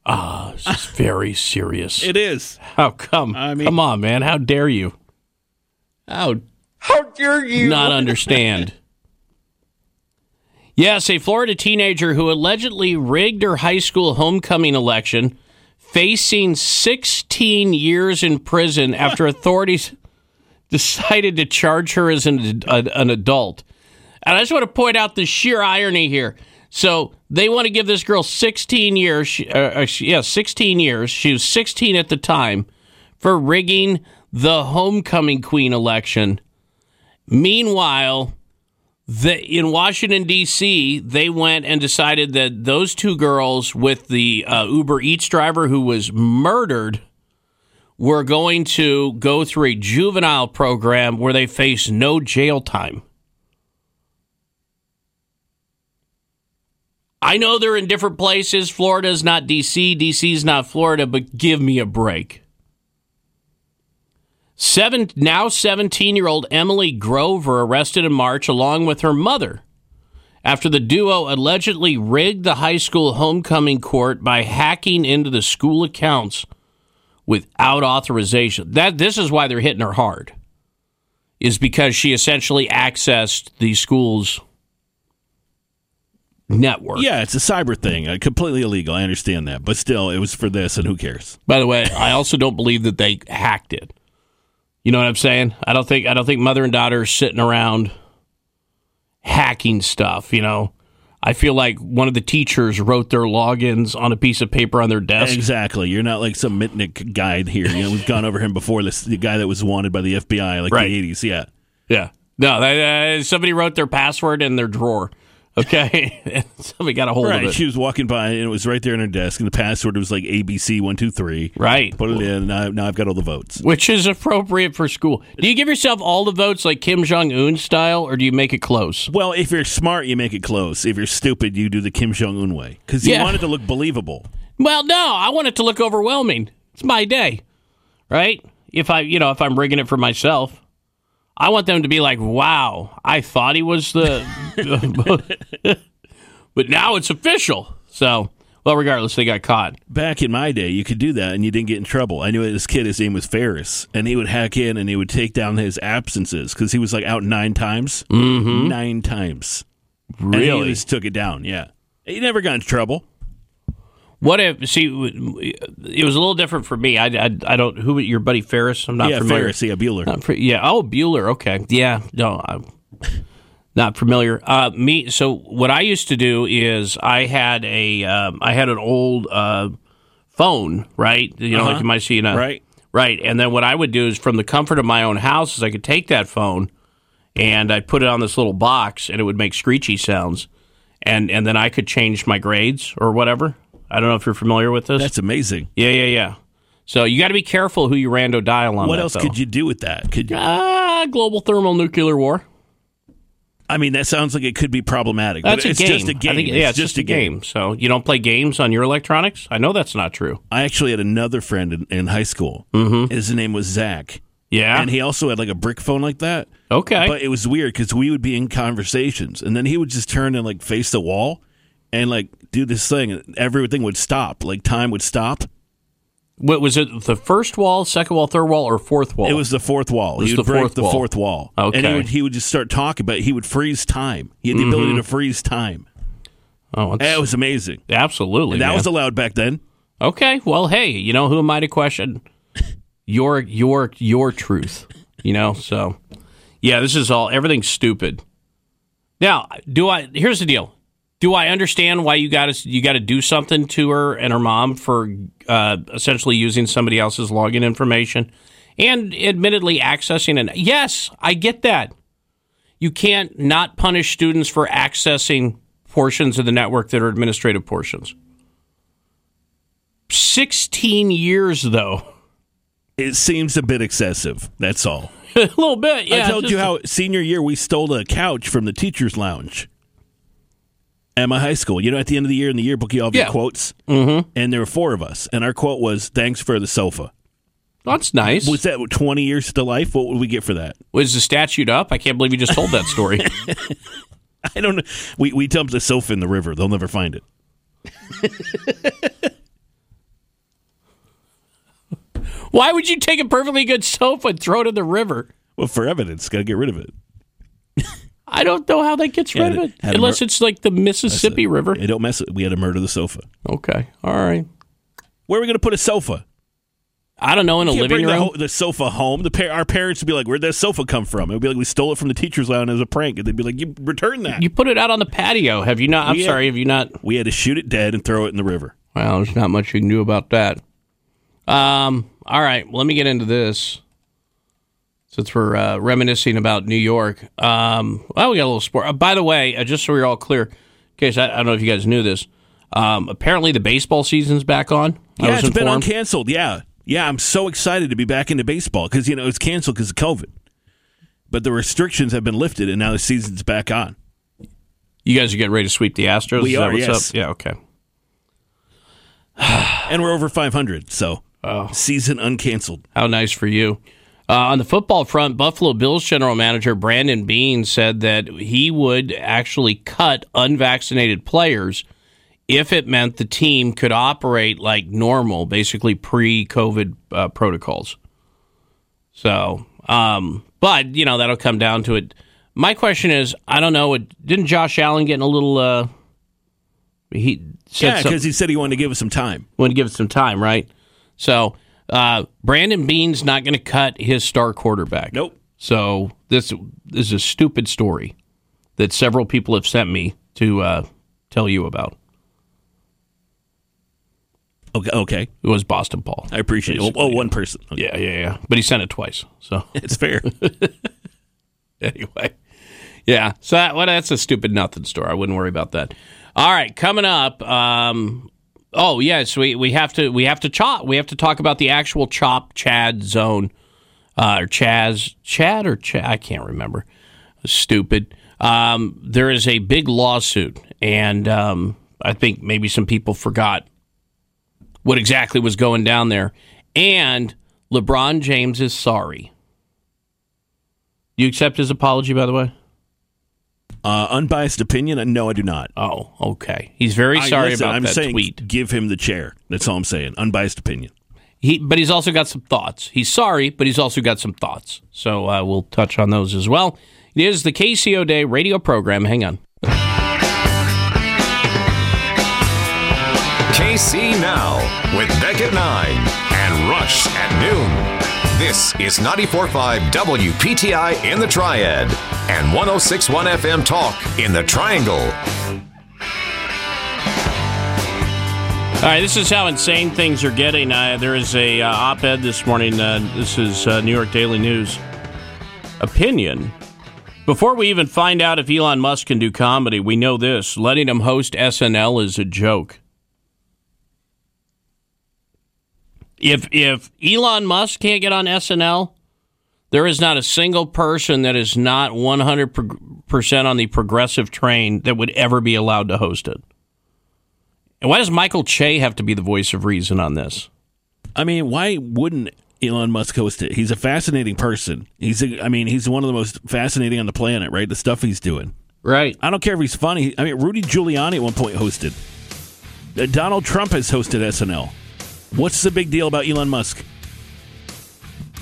Ah, this is very serious. It is. How come? I mean- come on, man. How dare you? How How dare you? not understand? Yes, a Florida teenager who allegedly rigged her high school homecoming election, facing 16 years in prison after authorities decided to charge her as an, an adult. And I just want to point out the sheer irony here. So they want to give this girl 16 years. she- Uh, uh, she- yeah, 16 years. She was 16 at the time for rigging the homecoming queen election. Meanwhile, the, in Washington D.C., they went and decided that those two girls with the uh, Uber Eats driver who was murdered were going to go through a juvenile program where they face no jail time. I know they're in different places. Florida's not D.C., D.C.'s not Florida, but give me a break. Seven now 17 year old Emily Grover arrested in March along with her mother after the duo allegedly rigged the high school homecoming court by hacking into the school accounts without authorization. That this is why they're hitting her hard. Is because she essentially accessed the school's network. Yeah, it's a cyber thing. Uh, completely illegal. I understand that. But still, it was for this, and who cares? By the way, I also don't believe that they hacked it. You know what I'm saying? I don't think I don't think mother and daughter are sitting around hacking stuff, you know. I feel like one of the teachers wrote their logins on a piece of paper on their desk. Exactly. You're not like some Mitnick guy here. You know, we've gone over him before. This the guy that was wanted by the FBI, like Right. the 80s. Yeah. Yeah. No, they, uh, somebody wrote their password in their drawer. Okay. Somebody got a hold right. of it. She was walking by, and it was right there in her desk, and the password was like ABC one two three. Right. Put it in. Now, now I've got all the votes. Which is appropriate for school. Do you give yourself all the votes like Kim Jong Un style, or do you make it close? Well, if you're smart, you make it close. If you're stupid, you do the Kim Jong Un way because you Yeah. want it to look believable. Well, no, I want it to look overwhelming. It's my day, right? If I, you know, if I'm rigging it for myself, I want them to be like, "Wow, I thought he was the," but now it's official. So, well, regardless, they got caught. Back in my day, you could do that and you didn't get in trouble. I knew this kid, his name was Ferris, and he would hack in and he would take down his absences because he was like out nine times. Mm-hmm. Nine times. And he Really? just took it down, yeah. He never got in trouble. What if? See, it was a little different for me. I, I, I don't. Who? Your buddy Ferris? I'm not yeah, familiar. Ferris, yeah, Bueller. For, yeah. Oh, Bueller. Okay. Yeah. No, I'm not familiar. Uh, me. So what I used to do is I had a um, I had an old uh, phone, right? You know, like Uh-huh. you might see in a Right. right. And then what I would do is from the comfort of my own house is I could take that phone and I'd put it on this little box and it would make screechy sounds, and and then I could change my grades or whatever. I don't know if you're familiar with this. That's amazing. Yeah, yeah, yeah. So you got to be careful who you rando dial on. What that, else though. could you do with that? Could you? Ah, global thermal nuclear war. I mean, that sounds like it could be problematic. That's but a it's game. just a game. think- yeah, it's, just, a game. So you don't play games on your electronics? I know that's not true. I actually had another friend in, in high school. Mm-hmm. His name was Zach. Yeah. And he also had like a brick phone like that. Okay. But it was weird because we would be in conversations and then he would just turn and like face the wall and like do this thing everything would stop. Like time would stop. What was it? The first wall, second wall, third wall, or fourth wall? It was the fourth wall. He would the break fourth the wall. fourth wall. Okay. And he would, he would just start talking, but he would freeze time. He had the ability Mhm. to freeze time. Oh, it's, That was amazing. absolutely. And that man. was allowed back then. Okay. Well, hey, you know who am I to question? Your your your truth. You know. So, yeah, this is all everything's stupid. Now, do I? Here's the deal. Do I understand why you got to you got to do something to her and her mom for uh, essentially using somebody else's login information and admittedly accessing it? Yes, I get that. You can't not punish students for accessing portions of the network that are administrative portions. 16 years though. It seems a bit excessive. That's all. a little bit, yeah. I told you how senior year we stole a couch from the teacher's lounge at my high school. You know, at the end of the year in the yearbook, you all have your Yeah. quotes. Mm-hmm. And there were four of us. And our quote was, thanks for the sofa. That's nice. Was that 20 years to life? What would we get for that? Was the statute up? I can't believe you just told that story. I don't know. We, we dumped the sofa in the river. They'll never find it. Why would you take a perfectly good sofa and throw it in the river? Well, for evidence, got to get rid of it. I don't know how that gets Yeah, rid of had it. Unless mur- it's like the Mississippi River. Hey, don't mess it. We had to murder the sofa. Okay. All right. Where are we going to put a sofa? I don't know, in a living room. The, ho- the sofa home. The par- our parents would be like, "Where'd that sofa come from?" It would be like we stole it from the teacher's lounge as a prank, and they'd be like, "You return that." You put it out on the patio. Have you not? I'm We had- sorry. Have you not? We had to shoot it dead and throw it in the river. Well, there's not much you can do about that. Um. All right. Well, let me get into this. Since we're uh, reminiscing about New York, um, well, we got a little sport. Uh, by the way, uh, just so we're all clear, in case I, I don't know if you guys knew this, um, apparently the baseball season's back on. I Yeah, was it's been informed. uncanceled. Yeah, yeah. I'm so excited to be back into baseball because you know it's canceled because of COVID, but the restrictions have been lifted and now the season's back on. You guys are getting ready to sweep the Astros. We are, what's yes. up? Yeah. Okay. and we're over 500, so Oh. season uncanceled. How nice for you. Uh, on the football front, Buffalo Bills general manager Brandon Beane said that he would actually cut unvaccinated players if it meant the team could operate like normal, basically pre COVID uh, protocols. So, um, but, you know, that'll come down to it. My question is I don't know. Didn't Josh Allen get in a little. Uh, he said Yeah, because he said he wanted to give us some time. Wanted to give it some time, right? So uh, Brandon Beane's not going to cut his star quarterback. Nope. So this, this is a stupid story that several people have sent me to uh, tell you about. Okay, okay. It was Boston Paul. I appreciate it. Oh, oh, one person. Okay. Yeah, yeah, yeah. But he sent it twice. So It's fair. anyway, yeah. So that, well, that's a stupid nothing story. I wouldn't worry about that. All right, coming up. Um, oh yes, we, we have to we have to chop. We have to talk about the actual chop Chad zone, uh, or Chaz Chad or Chad. I can't remember. Stupid. Um, there is a big lawsuit, and um, I think maybe some people forgot what exactly was going down there. And LeBron James is sorry. You accept his apology, by the way? Uh, unbiased opinion? No, I do not. Oh, okay. He's very I- sorry listen, about I'm that saying tweet. Give him the chair. That's all I'm saying. Unbiased opinion. He, but he's also got some thoughts. He's sorry, but he's also got some thoughts. So uh, we'll touch on those as well. It is the KC O'Day radio program. Hang on. KC Now with Beck at 9 and Rush at noon. This is 94.5 WPTI in the Triad and 106.1 FM Talk in the Triangle. All right, this is how insane things are getting. Uh, there is a uh, op-ed this morning. Uh, this is uh, New York Daily News. Opinion. Before we even find out if Elon Musk can do comedy, we know this: letting him host SNL is a joke. If if Elon Musk can't get on SNL, There is not a single person that is not 100% on the progressive train that would ever be allowed to host it. And why does Michael Che have to be the voice of reason on this? I mean, why wouldn't Elon Musk host it? He's a fascinating person. He's, a, I mean, he's one of the most fascinating on the planet, right? The stuff he's doing. Right. I don't care if he's funny. I mean, Rudy Giuliani at one point hosted. Uh, Donald Trump has hosted SNL. What's the big deal about Elon Musk?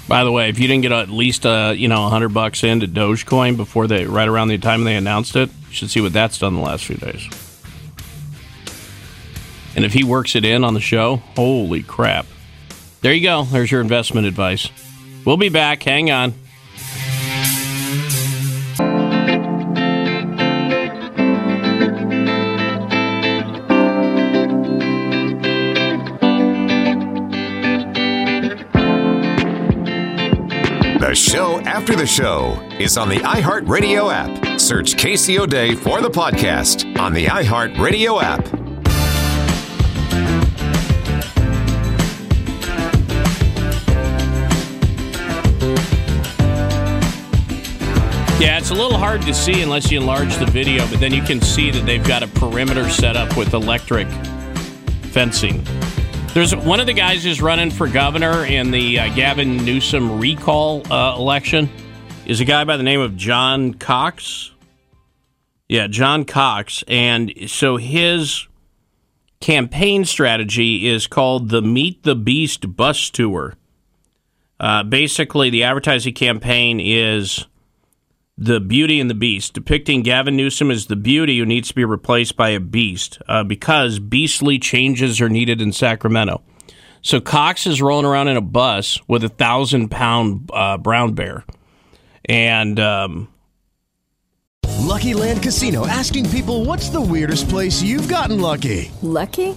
By the way, if you didn't get at least uh, you know hundred bucks into Dogecoin before they right around the time they announced it, you should see what that's done the last few days. And if he works it in on the show, holy crap! There you go. There's your investment advice. We'll be back. Hang on. After the show is on the iHeartRadio app. Search Casey O'Day for the podcast on the iHeartRadio app. Yeah, it's a little hard to see unless you enlarge the video, but then you can see that they've got a perimeter set up with electric fencing. There's one of the guys who's running for governor in the uh, Gavin Newsom recall uh, election is a guy by the name of John Cox. Yeah, John Cox, and so his campaign strategy is called the Meet the Beast bus tour. Uh, basically, the advertising campaign is the Beauty and the Beast, depicting Gavin Newsom as the beauty who needs to be replaced by a beast uh, because beastly changes are needed in Sacramento. So Cox is rolling around in a bus with a thousand pound uh, brown bear, and um, Lucky Land Casino asking people what's the weirdest place you've gotten lucky? Lucky?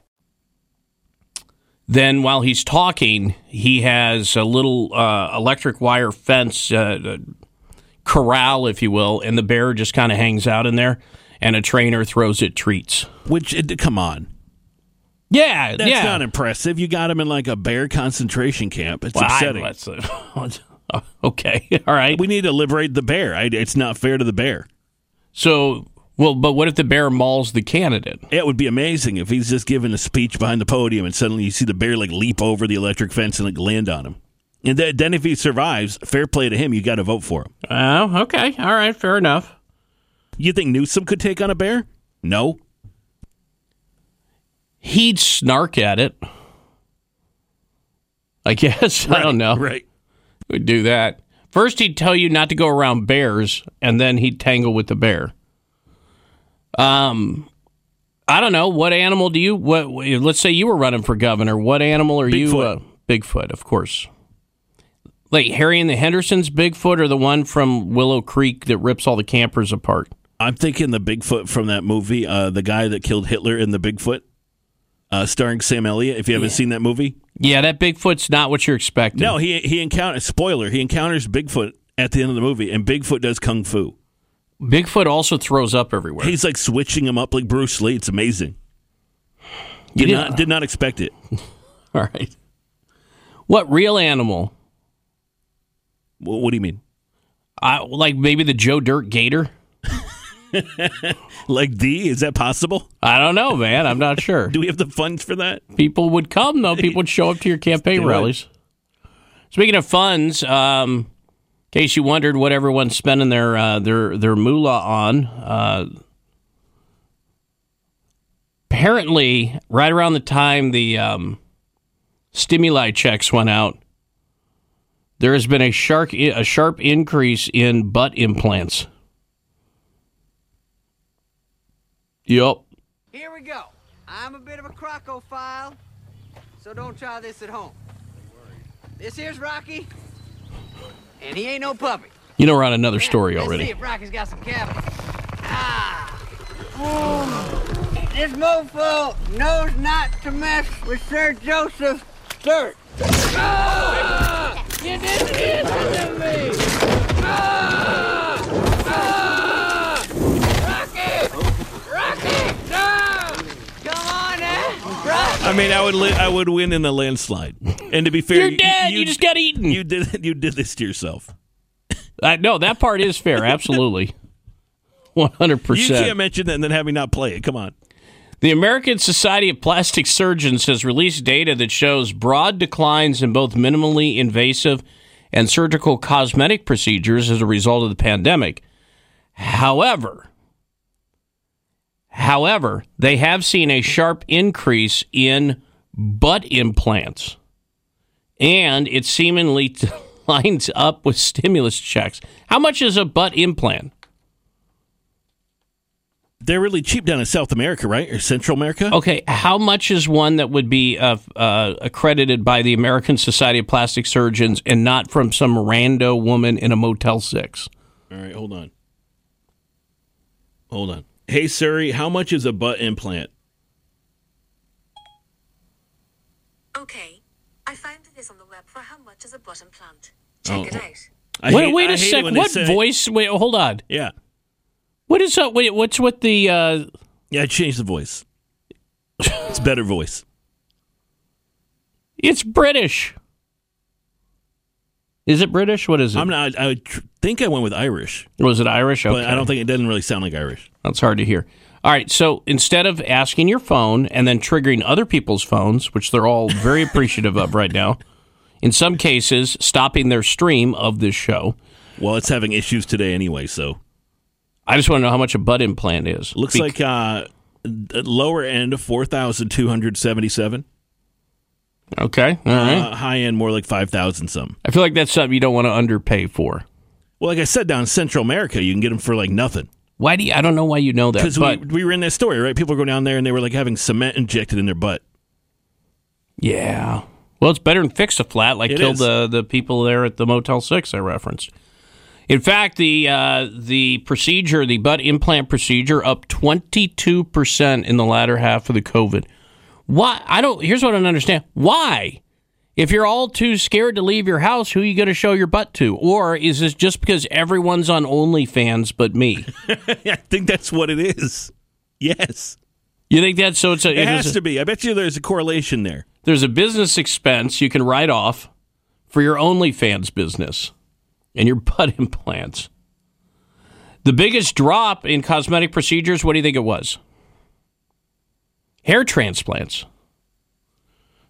Then while he's talking, he has a little uh, electric wire fence uh, corral, if you will, and the bear just kind of hangs out in there, and a trainer throws it treats. Which, come on. Yeah, That's yeah. not impressive. You got him in like a bear concentration camp. It's Well, upsetting. let's, uh, okay, all right. We need to liberate the bear. I, it's not fair to the bear. So, well, but what if the bear mauls the candidate? It would be amazing if he's just giving a speech behind the podium and suddenly you see the bear like leap over the electric fence and like land on him. And then, then if he survives, fair play to him. You got to vote for him. Oh, okay, all right, fair enough. You think Newsom could take on a bear? No. He'd snark at it. I guess I don't know. Right. Would do that. First, he'd tell you not to go around bears, and then he'd tangle with the bear. Um, I don't know. What animal do you? What? Let's say you were running for governor. What animal are you? Bigfoot. Uh, Bigfoot, of course. Like Harry and the Hendersons, Bigfoot, or the one from Willow Creek that rips all the campers apart. I'm thinking the Bigfoot from that movie, uh, the guy that killed Hitler in the Bigfoot, uh, starring Sam Elliott. If you haven't seen that movie, Yeah, that Bigfoot's not what you're expecting. no, he he encounters spoiler. He encounters Bigfoot at the end of the movie, and Bigfoot does kung fu. Bigfoot also throws up everywhere. He's like switching him up like Bruce Lee. It's amazing. You Did didn't- did not expect it. All right. What real animal? What, what do you mean? I like maybe the Joe Dirt Gator. Like D? Is that possible? I don't know, man. I'm not sure. Do we have the funds for that? People would come though. People would show up to your campaign it. rallies. Speaking of funds, um, in case you wondered what everyone's spending their uh, their their moolah on, uh, apparently, right around the time the um, stimuli checks went out, there has been a sharp a sharp increase in butt implants. Yup. Here we go. I'm a bit of a crocophile, so don't try this at home. This here's Rocky, and he ain't no puppy. You know we're on another story Let's see already. if Rocky's got some cavities. Ah. This mofo knows not to mess with Sir Joseph Sturt. Ah! You did this to me! Ah! Ah! Rocky! Rocky! No! Come on now! Rocky! I mean, I would li- I would win in a landslide. And to be fair, You're dead. You just got eaten. You did you did this to yourself. Uh, no, that part is fair. Absolutely. 100%. You can't mention that and then have me not play it. Come on. The American Society of Plastic Surgeons has released data that shows broad declines in both minimally invasive and surgical cosmetic procedures as a result of the pandemic. However, however, they have seen a sharp increase in butt implants. And it seemingly lines up with stimulus checks. How much is a butt implant? They're really cheap down in South America, right? Or Central America? Okay, how much is one that would be uh, uh, accredited by the American Society of Plastic Surgeons and not from some rando woman in a Motel 6? All right, hold on. Hold on. Hey Siri, how much is a butt implant? Okay, I found this on the web for how much is a butt implant. Check Oh. it out. I wait hate- wait I a hate it sec. when they What say- voice? Wait, hold on. Yeah. What is up? Wait, what's with the. Uh, Yeah, I changed the voice. It's better voice. it's British. Is it British? What is it? I'm not. I would tr- think I went with Irish, Was it Irish? Okay. but I don't think it doesn't really sound like Irish. That's hard to hear. All right, so instead of asking your phone and then triggering other people's phones, which they're all very appreciative of right now, in some cases, stopping their stream of this show. Well, it's having issues today anyway, so I just want to know how much a butt implant is. looks Bec- like uh, lower end four thousand two hundred seventy-seven. Okay, all right. Uh, high end more like five thousand some. I feel like that's something you don't want to underpay for. Well, like I said, down in Central America, you can get them for like nothing. Why do you, I don't know why you know that, Because we, we were in that story, right? People go down there and they were like having cement injected in their butt. yeah. Well, it's better than fix a flat, like It killed is. the the people there at the Motel Six I referenced. In fact, the uh, the procedure, the butt implant procedure, up twenty two percent in the latter half of the COVID. Why? I don't. Here's what I don't understand. Why? If you're all too scared to leave your house, who are you going to show your butt to? Or is this just because everyone's on OnlyFans but me? I think that's what it is. Yes. You think that's so? It's a, It it has a- to be. I bet you there's a correlation there. There's a business expense you can write off for your OnlyFans business and your butt implants. The biggest drop in cosmetic procedures, what do you think it was? Hair transplants.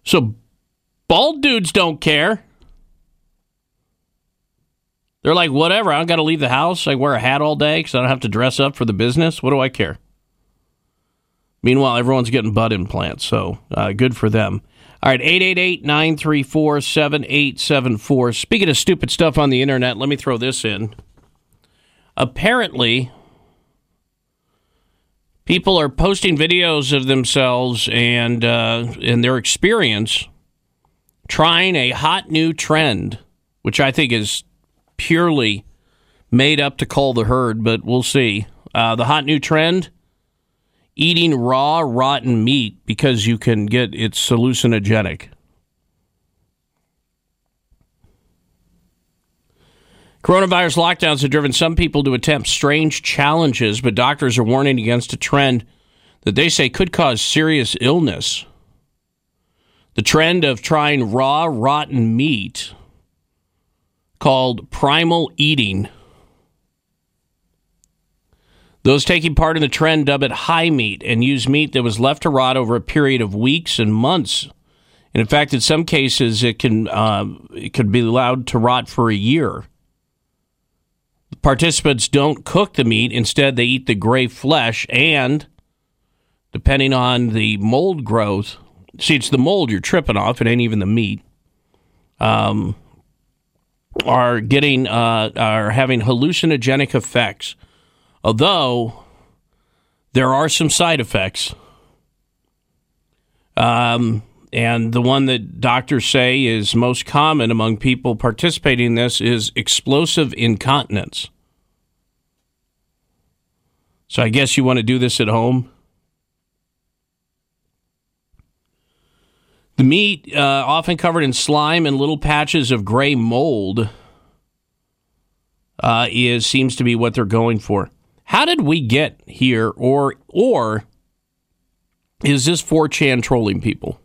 So bald dudes don't care. They're like, whatever, I don't got to leave the house. I wear a hat all day because I don't have to dress up for the business. What do I care? Meanwhile, everyone's getting butt implants, so uh, good for them. All right, 888 934 7874. Speaking of stupid stuff on the internet, let me throw this in. Apparently, people are posting videos of themselves and, uh, and their experience trying a hot new trend, which I think is purely made up to call the herd, but we'll see. Uh, the hot new trend eating raw, rotten meat because you can get it's hallucinogenic. Coronavirus lockdowns have driven some people to attempt strange challenges, but doctors are warning against a trend that they say could cause serious illness. the trend of trying raw, rotten meat called primal eating. Those taking part in the trend dub it high meat and use meat that was left to rot over a period of weeks and months. And in fact, in some cases, it can uh, it could be allowed to rot for a year. Participants don't cook the meat; instead, they eat the gray flesh and, depending on the mold growth, see, it's the mold you're tripping off. It ain't even the meat. Um, are getting uh, are having hallucinogenic effects. Although there are some side effects. Um, and the one that doctors say is most common among people participating in this is explosive incontinence. So I guess you want to do this at home. The meat, uh, often covered in slime and little patches of gray mold, uh, is seems to be what they're going for. How did we get here, or or is this 4chan trolling people?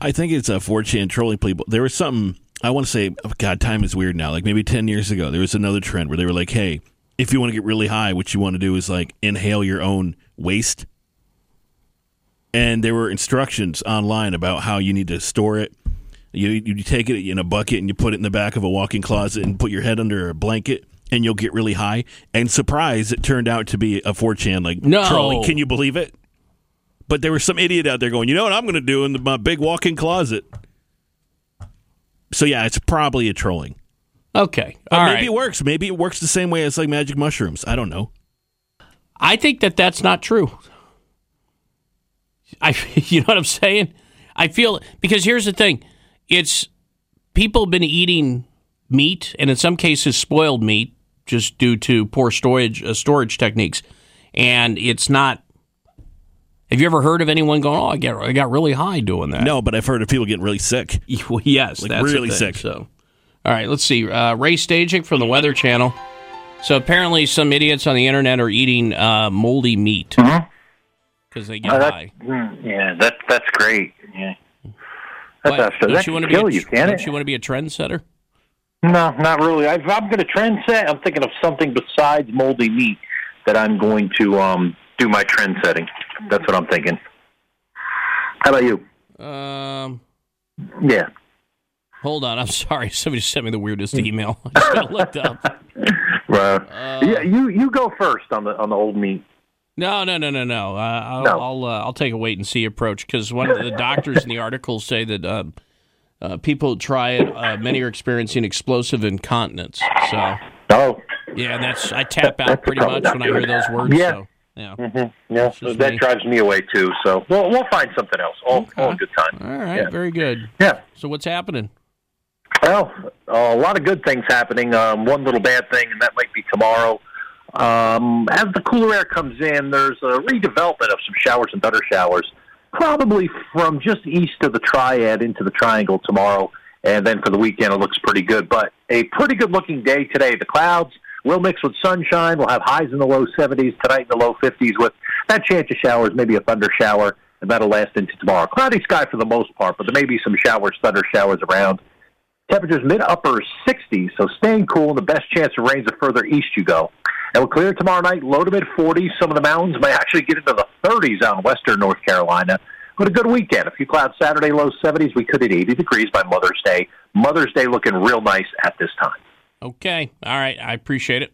I think it's uh, a 4chan trolling people. There was something, I want to say, oh God, time is weird now. Like maybe 10 years ago, there was another trend where they were like, hey, if you want to get really high, what you want to do is like inhale your own waste. And there were instructions online about how you need to store it. You, you take it in a bucket and you put it in the back of a walk in closet and put your head under a blanket and you'll get really high. And surprise, it turned out to be a 4chan like No. trolling. Can you believe it? But there was some idiot out there going, you know what I'm going to do in my big walk in closet. So yeah, it's probably a trolling. Okay, all maybe right. it works. Maybe it works the same way as like magic mushrooms. I don't know. I think that that's not true. I, you know what I'm saying? I feel because here's the thing: it's people have been eating meat, and in some cases, spoiled meat, just due to poor storage uh, storage techniques, and it's not. Have you ever heard of anyone going? Oh, I got I got really high doing that. No, but I've heard of people getting really sick. Well, yes, Like, that's really thing, sick. So, all right, let's see. Uh, Ray Stajic from the Weather Channel. So apparently, some idiots on the internet are eating uh, moldy meat because they get Oh, that- high. yeah, that that's great. Yeah, that's What? after don't that you want to kill be a, you, can don't it? you want to be a trendsetter? No, not really. I've, I'm going to trend set. I'm thinking of something besides moldy meat that I'm going to um, do my trend setting. That's what I'm thinking. How about you? Um, Yeah. hold on. I'm sorry. Somebody sent me the weirdest email. I just got looked up. Right. Uh, yeah, you you go first on the on the old meat. No, no, no, no, no. Uh, I'll No. I'll, uh, I'll take a wait and see approach because one of the doctors in the article say that uh, people try it. Uh, many are experiencing explosive incontinence. So, oh, yeah, that's I tap out pretty much when I hear those words. Yeah. So, yeah. Mm-hmm. Yeah, just that me. drives me away too. So we'll we'll find something else. All, all good time. All right, Yeah. very good. Yeah. So what's happening? Well, a lot of good things happening. Um, one little bad thing, and that might be tomorrow. Um, as the cooler air comes in, there's a redevelopment of some showers and thunder showers, probably from just east of the Triad into the Triangle tomorrow, and then for the weekend it looks pretty good. But a pretty good looking day today. The clouds will mix with sunshine. We'll have highs in the low 70s tonight, in the low 50s, with that chance of showers, maybe a thunder shower, and that'll last into tomorrow. Cloudy sky for the most part, but there may be some showers, thunder showers around. Temperatures mid upper 60s, so staying cool the best chance of rains the further east you go. And we'll clear tomorrow night, low to mid 40s. Some of the mountains may actually get into the 30s out in western North Carolina. But a good weekend. A few clouds Saturday, low 70s. We could hit 80 degrees by Mother's Day. Mother's Day looking real nice at this time. Okay. All right. I appreciate it.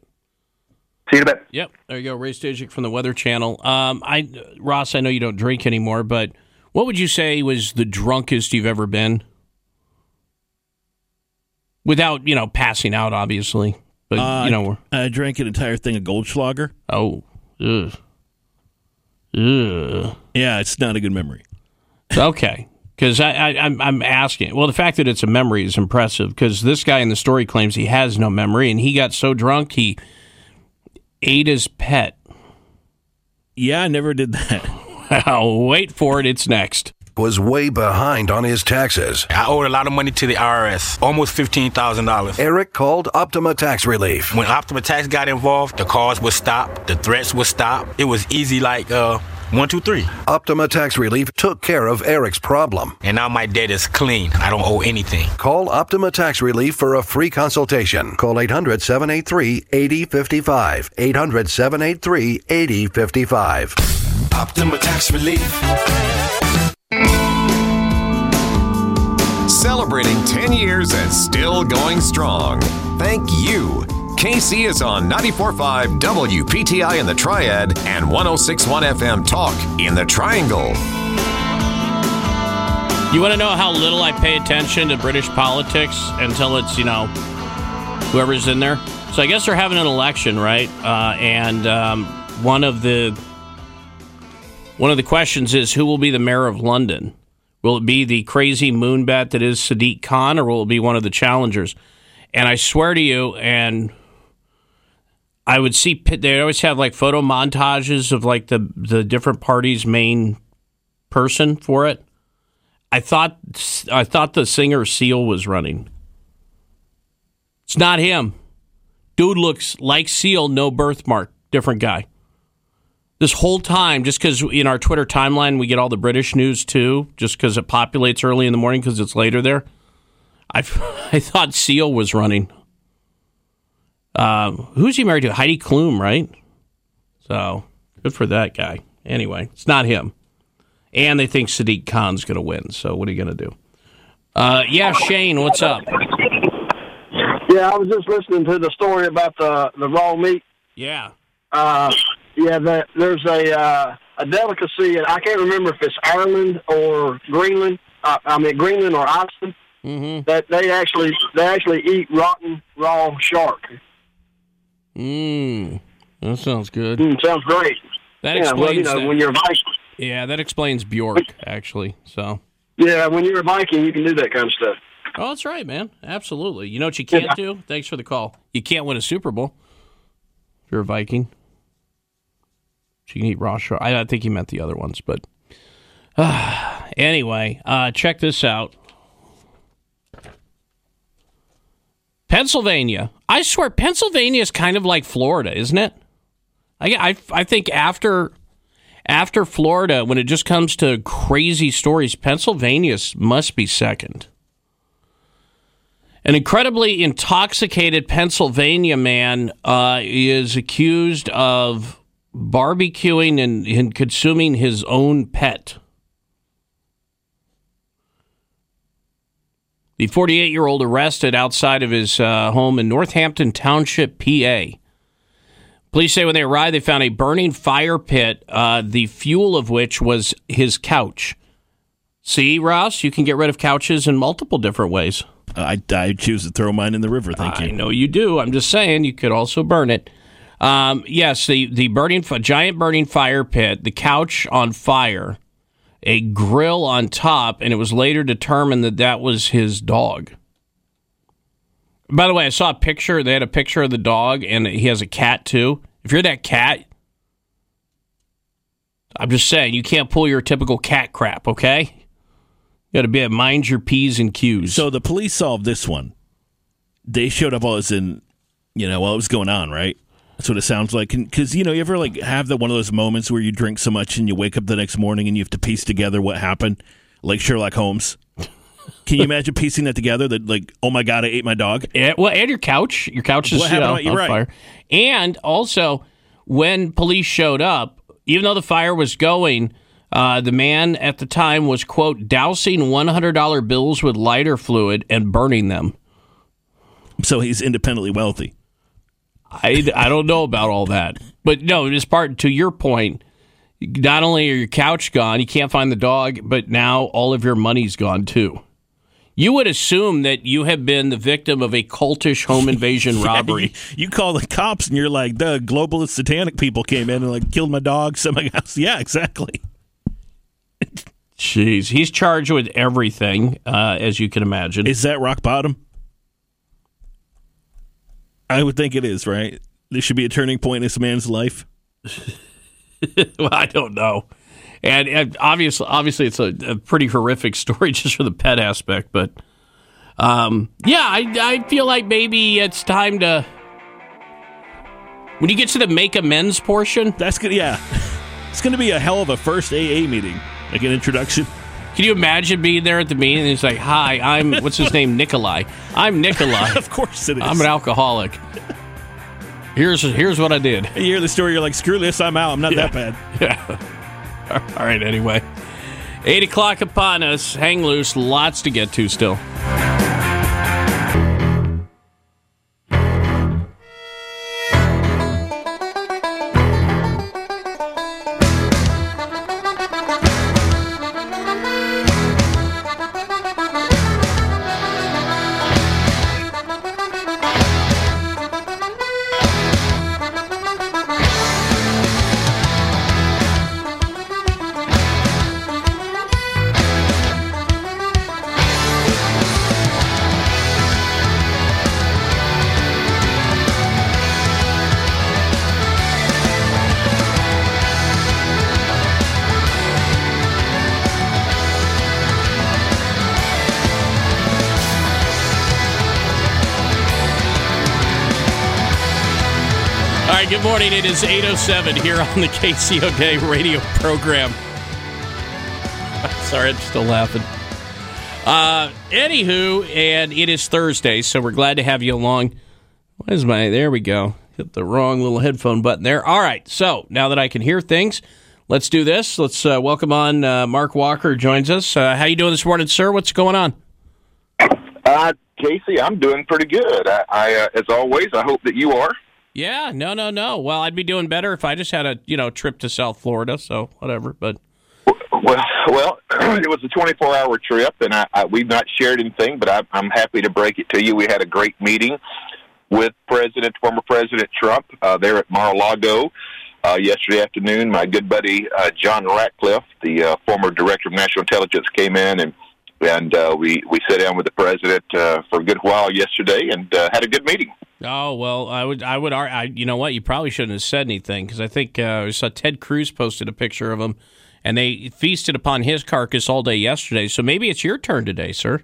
See you in a bit. Yep. There you go. Ray Stajic from the Weather Channel. Um, I Ross, I know you don't drink anymore, but what would you say was the drunkest you've ever been? Without you know passing out, obviously, but Uh, you know. I drank an entire thing of Goldschlager. Oh, ugh. Ugh. Yeah, it's not a good memory. Okay. Because I, I, I'm, I'm asking. Well, the fact that it's a memory is impressive. Because this guy in the story claims he has no memory, and he got so drunk he ate his pet. Yeah, I never did that. Well, wait for it. It's next. Was way behind on his taxes. I owed a lot of money to the IRS, almost $15,000. Eric called Optima Tax Relief. When Optima Tax got involved, the calls would stop, the threats would stop. It was easy like uh, One, two, three. Optima Tax Relief took care of Eric's problem. And now my debt is clean. I don't owe anything. Call Optima Tax Relief for a free consultation. Call 800 783 8055. 800 783 8055. Optima Tax Relief. Celebrating 10 years and still going strong. Thank you. KC is on 94.5 WPTI in the Triad and 106.1 FM Talk in the Triangle. You want to know how little I pay attention to British politics until it's, you know, whoever's in there? So I guess they're having an election, right? Uh, and um, one of the one of the questions is who will be the mayor of London? Will it be the crazy moonbat that is Sadiq Khan, or will it be one of the challengers? And I swear to you, and I would see they always have like photo montages of like the the different parties' main person for it. I thought I thought the singer Seal was running. It's not him. Dude looks like Seal, no birthmark, different guy. This whole time, just because in our Twitter timeline we get all the British news too, just because it populates early in the morning because it's later there. I I thought Seal was running. Uh, who's he married to? Heidi Klum, right? So good for that guy. Anyway, it's not him. And they think Sadiq Khan's going to win. So what are you going to do? Uh, yeah, Shane, what's up? Yeah, I was just listening to the story about the the raw meat. Yeah. Uh, yeah, that there's a uh, a delicacy, and I can't remember if it's Ireland or Greenland. Uh, I mean Greenland or Iceland. Mm-hmm. That they actually they actually eat rotten raw shark. Mmm. That sounds good. Mm, sounds great. That yeah, explains well, you know, that. when you're a Viking. Yeah, that explains Bjork, actually. So. Yeah, when you're a Viking, you can do that kind of stuff. Oh, that's right, man. Absolutely. You know what you can't do? Thanks for the call. You can't win a Super Bowl if you're a Viking. So you can eat raw shark. I, I think he meant the other ones, but anyway, uh, check this out. Pennsylvania. I swear, Pennsylvania is kind of like Florida, isn't it? I, I, I think after after Florida, when it just comes to crazy stories, Pennsylvania must be second. An incredibly intoxicated Pennsylvania man uh, is accused of barbecuing and, and consuming his own pet. The 48 year old arrested outside of his uh, home in Northampton Township, PA. Police say when they arrived, they found a burning fire pit, uh, the fuel of which was his couch. See, Ross, you can get rid of couches in multiple different ways. I, I choose to throw mine in the river. Thank I you. I know you do. I'm just saying you could also burn it. Um, yes, the the burning giant burning fire pit, the couch on fire, a grill on top, and it was later determined that that was his dog. By the way, I saw a picture. They had a picture of the dog, and he has a cat too. If you're that cat, I'm just saying you can't pull your typical cat crap. Okay, you got to be a mind your p's and q's. So the police solved this one. They showed up was in, you know, while it was going on, right? That's what it sounds like. Because you know, you ever like have that one of those moments where you drink so much and you wake up the next morning and you have to piece together what happened, like Sherlock Holmes. Can you imagine piecing that together? That like, oh my god, I ate my dog. Yeah, well, and your couch. Your couch is What you know, on right. fire. And also, when police showed up, even though the fire was going, uh, the man at the time was quote dousing one hundred dollar bills with lighter fluid and burning them. So he's independently wealthy. I, I don't know about all that, but no, this part to your point. Not only are your couch gone, you can't find the dog, but now all of your money's gone too. You would assume that you have been the victim of a cultish home invasion Yeah, robbery. you, you call the cops and you're like, the globalist satanic people came in and like killed my dog, set else. Yeah, exactly. Jeez, he's charged with everything, uh, as you can imagine. Is that rock bottom? I would think it is, right? This should be a turning point in this man's life. well, I don't know. And, and obviously, obviously, it's a, a pretty horrific story just for the pet aspect. But um, yeah, I, I feel like maybe it's time to. When you get to the make amends portion, that's good. Yeah, It's going to be a hell of a first AA meeting, like an introduction. Can you imagine being there at the meeting and he's like, "Hi, I'm what's his name, Nikolai. I'm Nikolai. of course it is. I'm an alcoholic. Here's here's what I did. You hear the story, you're like, screw this, I'm out. I'm not Yeah. that bad. Yeah. All right. Anyway, eight o'clock upon us. Hang loose. Lots to get to still. Morning. It is 8.07 here on the KC O'Day radio program. Sorry, I'm still laughing. Uh, anywho, and it is Thursday, so we're glad to have you along. What is my, there we go. Hit the wrong little headphone button there. All right, so now that I can hear things, let's do this. Let's uh, welcome on uh, Mark Walker joins us. Uh, how you doing this morning, sir? What's going on? Uh, KC, I'm doing pretty good. I, I uh, as always, I hope that you are. Yeah, no, no, no. Well, I'd be doing better if I just had a you know trip to South Florida. So whatever. But Well, well, it was a 24 hour trip, and I, I, we've not shared anything, but I, I'm happy to break it to you. We had a great meeting with President, former President Trump, uh, there at Mar-a-Lago uh, yesterday afternoon. My good buddy uh, John Ratcliffe, the uh, former Director of National Intelligence, came in and and uh, we we sat down with the president uh, for a good while yesterday and uh, had a good meeting. oh well, I would I would I, you know what you probably shouldn't have said anything because I think uh, I saw Ted Cruz posted a picture of him, and they feasted upon his carcass all day yesterday. So maybe it's your turn today, sir.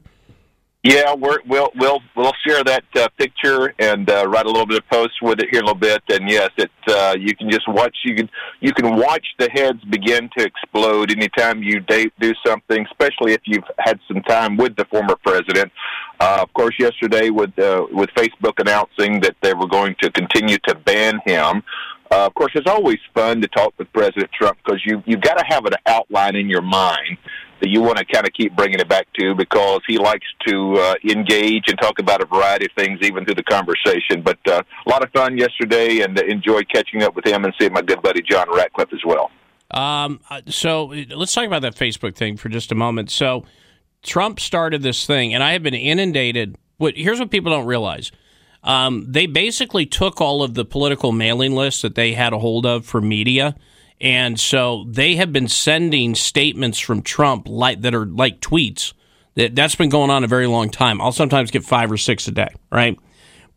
Yeah, we're, we'll we'll we'll share that uh, picture and uh, write a little bit of post with it here in a little bit. And yes, it uh, you can just watch you can you can watch the heads begin to explode anytime you date, do something, especially if you've had some time with the former president. Uh, of course, yesterday with uh, with Facebook announcing that they were going to continue to ban him. Uh, of course, it's always fun to talk with President Trump because you you've got to have an outline in your mind that you want to kind of keep bringing it back to because he likes to uh, engage and talk about a variety of things even through the conversation. But uh, a lot of fun yesterday and enjoyed catching up with him and seeing my good buddy John Ratcliffe as well. Um, uh, so let's talk about that Facebook thing for just a moment. So Trump started this thing, and I have been inundated. What here's what people don't realize: um, they basically took all of the political mailing lists that they had a hold of for media, and so they have been sending statements from Trump like that are like tweets. That that's been going on a very long time. I'll sometimes get five or six a day, right?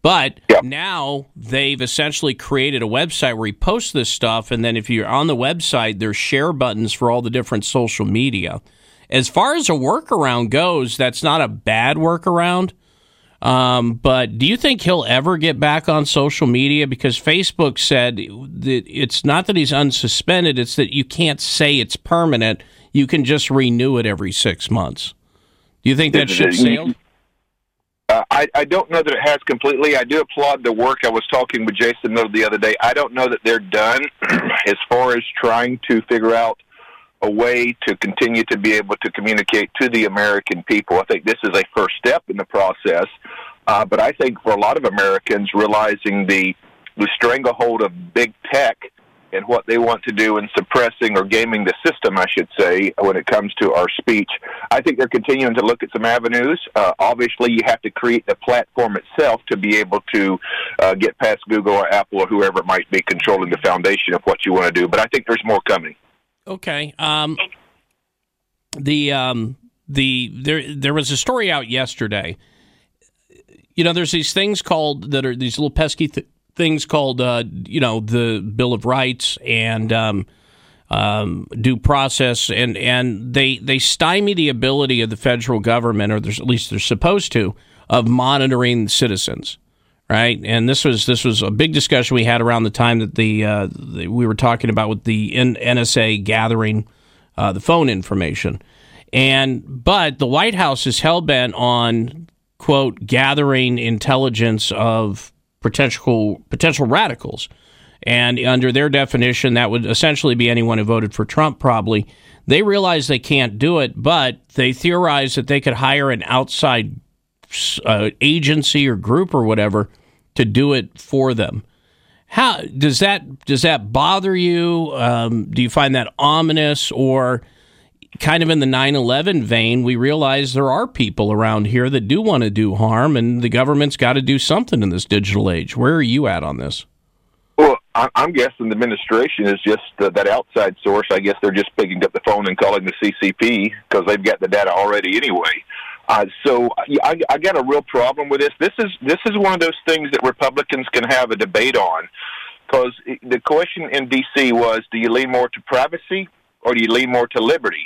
But now they've essentially created a website where he posts this stuff, and then if you're on the website, there's share buttons for all the different social media. As far as a workaround goes, that's not a bad workaround. Um, but do you think he'll ever get back on social media? Because Facebook said that it's not that he's unsuspended; it's that you can't say it's permanent. You can just renew it every six months. Do you think that ship sailed? Uh, I, I don't know that it has completely. I do applaud the work. I was talking with Jason Miller the other day. I don't know that they're done as far as trying to figure out a way to continue to be able to communicate to the American people. I think this is a first step in the process. Uh, but I think for a lot of Americans, realizing the the stranglehold of big tech and what they want to do in suppressing or gaming the system, I should say, when it comes to our speech. I think they're continuing to look at some avenues. Uh, obviously, you have to create the platform itself to be able to uh, get past Google or Apple or whoever it might be controlling the foundation of what you want to do. But I think there's more coming. Okay. Um, the um, the there there was a story out yesterday. You know, there's these things called that are these little pesky th- things called uh, you know the Bill of Rights and um, um, due process, and and they they stymie the ability of the federal government, or at least they're supposed to, of monitoring citizens. Right? And this was this was a big discussion we had around the time that the, uh, the we were talking about with the NSA gathering uh, the phone information, and but the White House is hell bent on quote gathering intelligence of potential potential radicals, and under their definition, that would essentially be anyone who voted for Trump, probably. They realize they can't do it, but they theorize that they could hire an outside uh, agency or group or whatever to do it for them. How does that does that bother you? Um, do you find that ominous or kind of in the 9/11 vein? We realize there are people around here that do want to do harm, and the government's got to do something in this digital age. Where are you at on this? Well, I'm guessing the administration is just uh, that outside source. I guess they're just picking up the phone and calling the CCP because they've got the data already anyway. Uh, so I, I got a real problem with this. This is this is one of those things that Republicans can have a debate on, because the question in D.C. was, do you lean more to privacy or do you lean more to liberty?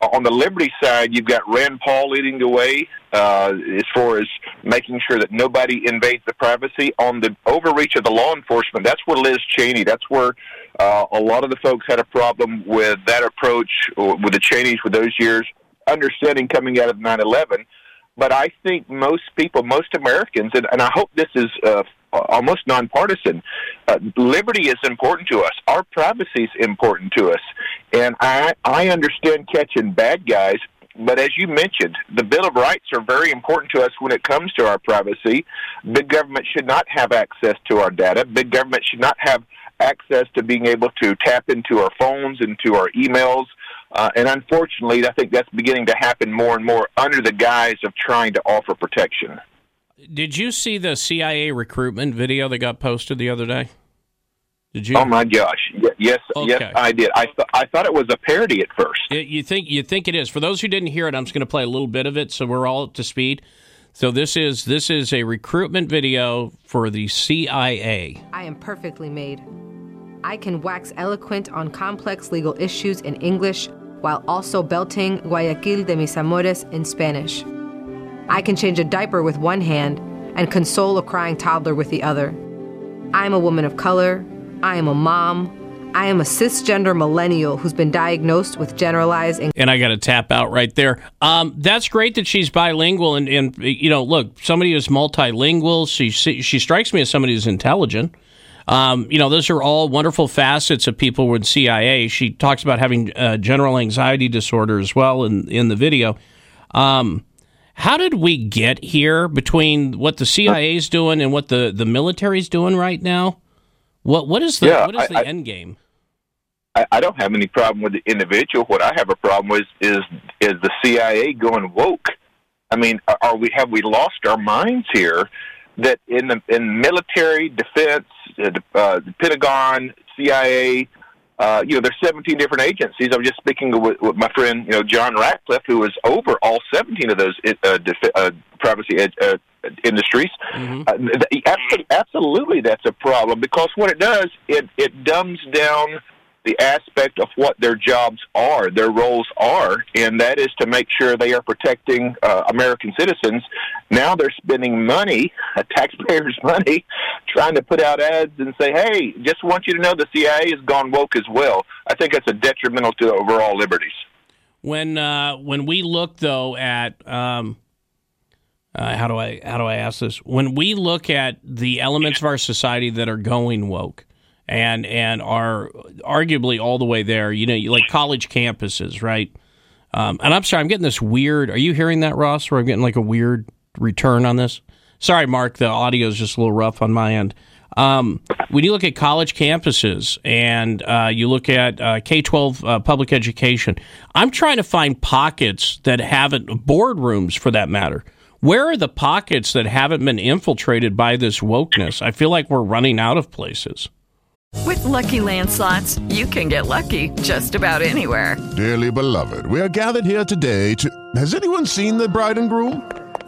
On the liberty side, you've got Rand Paul leading the way uh, as far as making sure that nobody invades the privacy. On the overreach of the law enforcement, that's where Liz Cheney, that's where uh, a lot of the folks had a problem with that approach, with the Cheneys for those years understanding coming out of 9/11. But I think most people, most Americans, and, and I hope this is uh, almost nonpartisan. Uh, liberty is important to us. Our privacy is important to us, and I I understand catching bad guys. But as you mentioned, the Bill of Rights are very important to us when it comes to our privacy. Big government should not have access to our data. Big government should not have access to being able to tap into our phones, into our emails, uh, and unfortunately, I think that's beginning to happen more and more under the guise of trying to offer protection. Did you see the CIA recruitment video that got posted the other day? Did you? Oh my gosh! Y- yes, yes, I did. I th- I thought it was a parody at first. You- You think you think it is? For those who didn't hear it, I'm just going to play a little bit of it so we're all up to speed. So this is this is a recruitment video for the CIA. I am perfectly made. I can wax eloquent on complex legal issues in English while also belting Guayaquil de mis amores in Spanish. I can change a diaper with one hand and console a crying toddler with the other. I am a woman of color. I am a mom. I am a cisgender millennial who's been diagnosed with generalized And I got to tap out right there. Um, that's great that she's bilingual, and, and you know, look, somebody who's multilingual. She she strikes me as somebody who's intelligent. Um, you know, those are all wonderful facets of people with CIA. She talks about having uh, general anxiety disorder as well in in the video. Um, how did we get here between what the CIA is doing and what the the military's doing right now? What what is the Yeah, what is the I- end game? I, I don't have any problem with the individual. What I have a problem with is is the CIA going woke. I mean, are we have we lost our minds here? That in the in military, defense, uh, the, uh, the Pentagon, CIA, uh, you know, there's 17 different agencies. I was just speaking with, with my friend, you know, John Ratcliffe, who was over all 17 of those uh, def- uh, privacy ed- uh, industries. Uh, th- abso- absolutely, that's a problem because what it does, it it dumbs down the aspect of what their jobs are, their roles are, and that is to make sure they are protecting uh, American citizens. Now they're spending money, taxpayers' money, trying to put out ads and say, "Hey, just want you to know the CIA has gone woke as well." I think that's a detrimental to overall liberties. When uh, when we look though at um, uh, how do I how do I ask this? When we look at the elements of our society that are going woke and and are arguably all the way there, you know, like college campuses, right? Um, and I'm sorry, I'm getting this weird. Are you hearing that, Ross? Where I'm getting like a weird return on this? Sorry, Mark. The audio is just a little rough on my end. Um, when you look at college campuses and uh, you look at uh, K 12 uh, public education, I'm trying to find pockets that haven't, boardrooms for that matter. Where are the pockets that haven't been infiltrated by this wokeness? I feel like we're running out of places. With Lucky Land slots, you can get lucky just about anywhere. Dearly beloved, we are gathered here today to. Has anyone seen the bride and groom?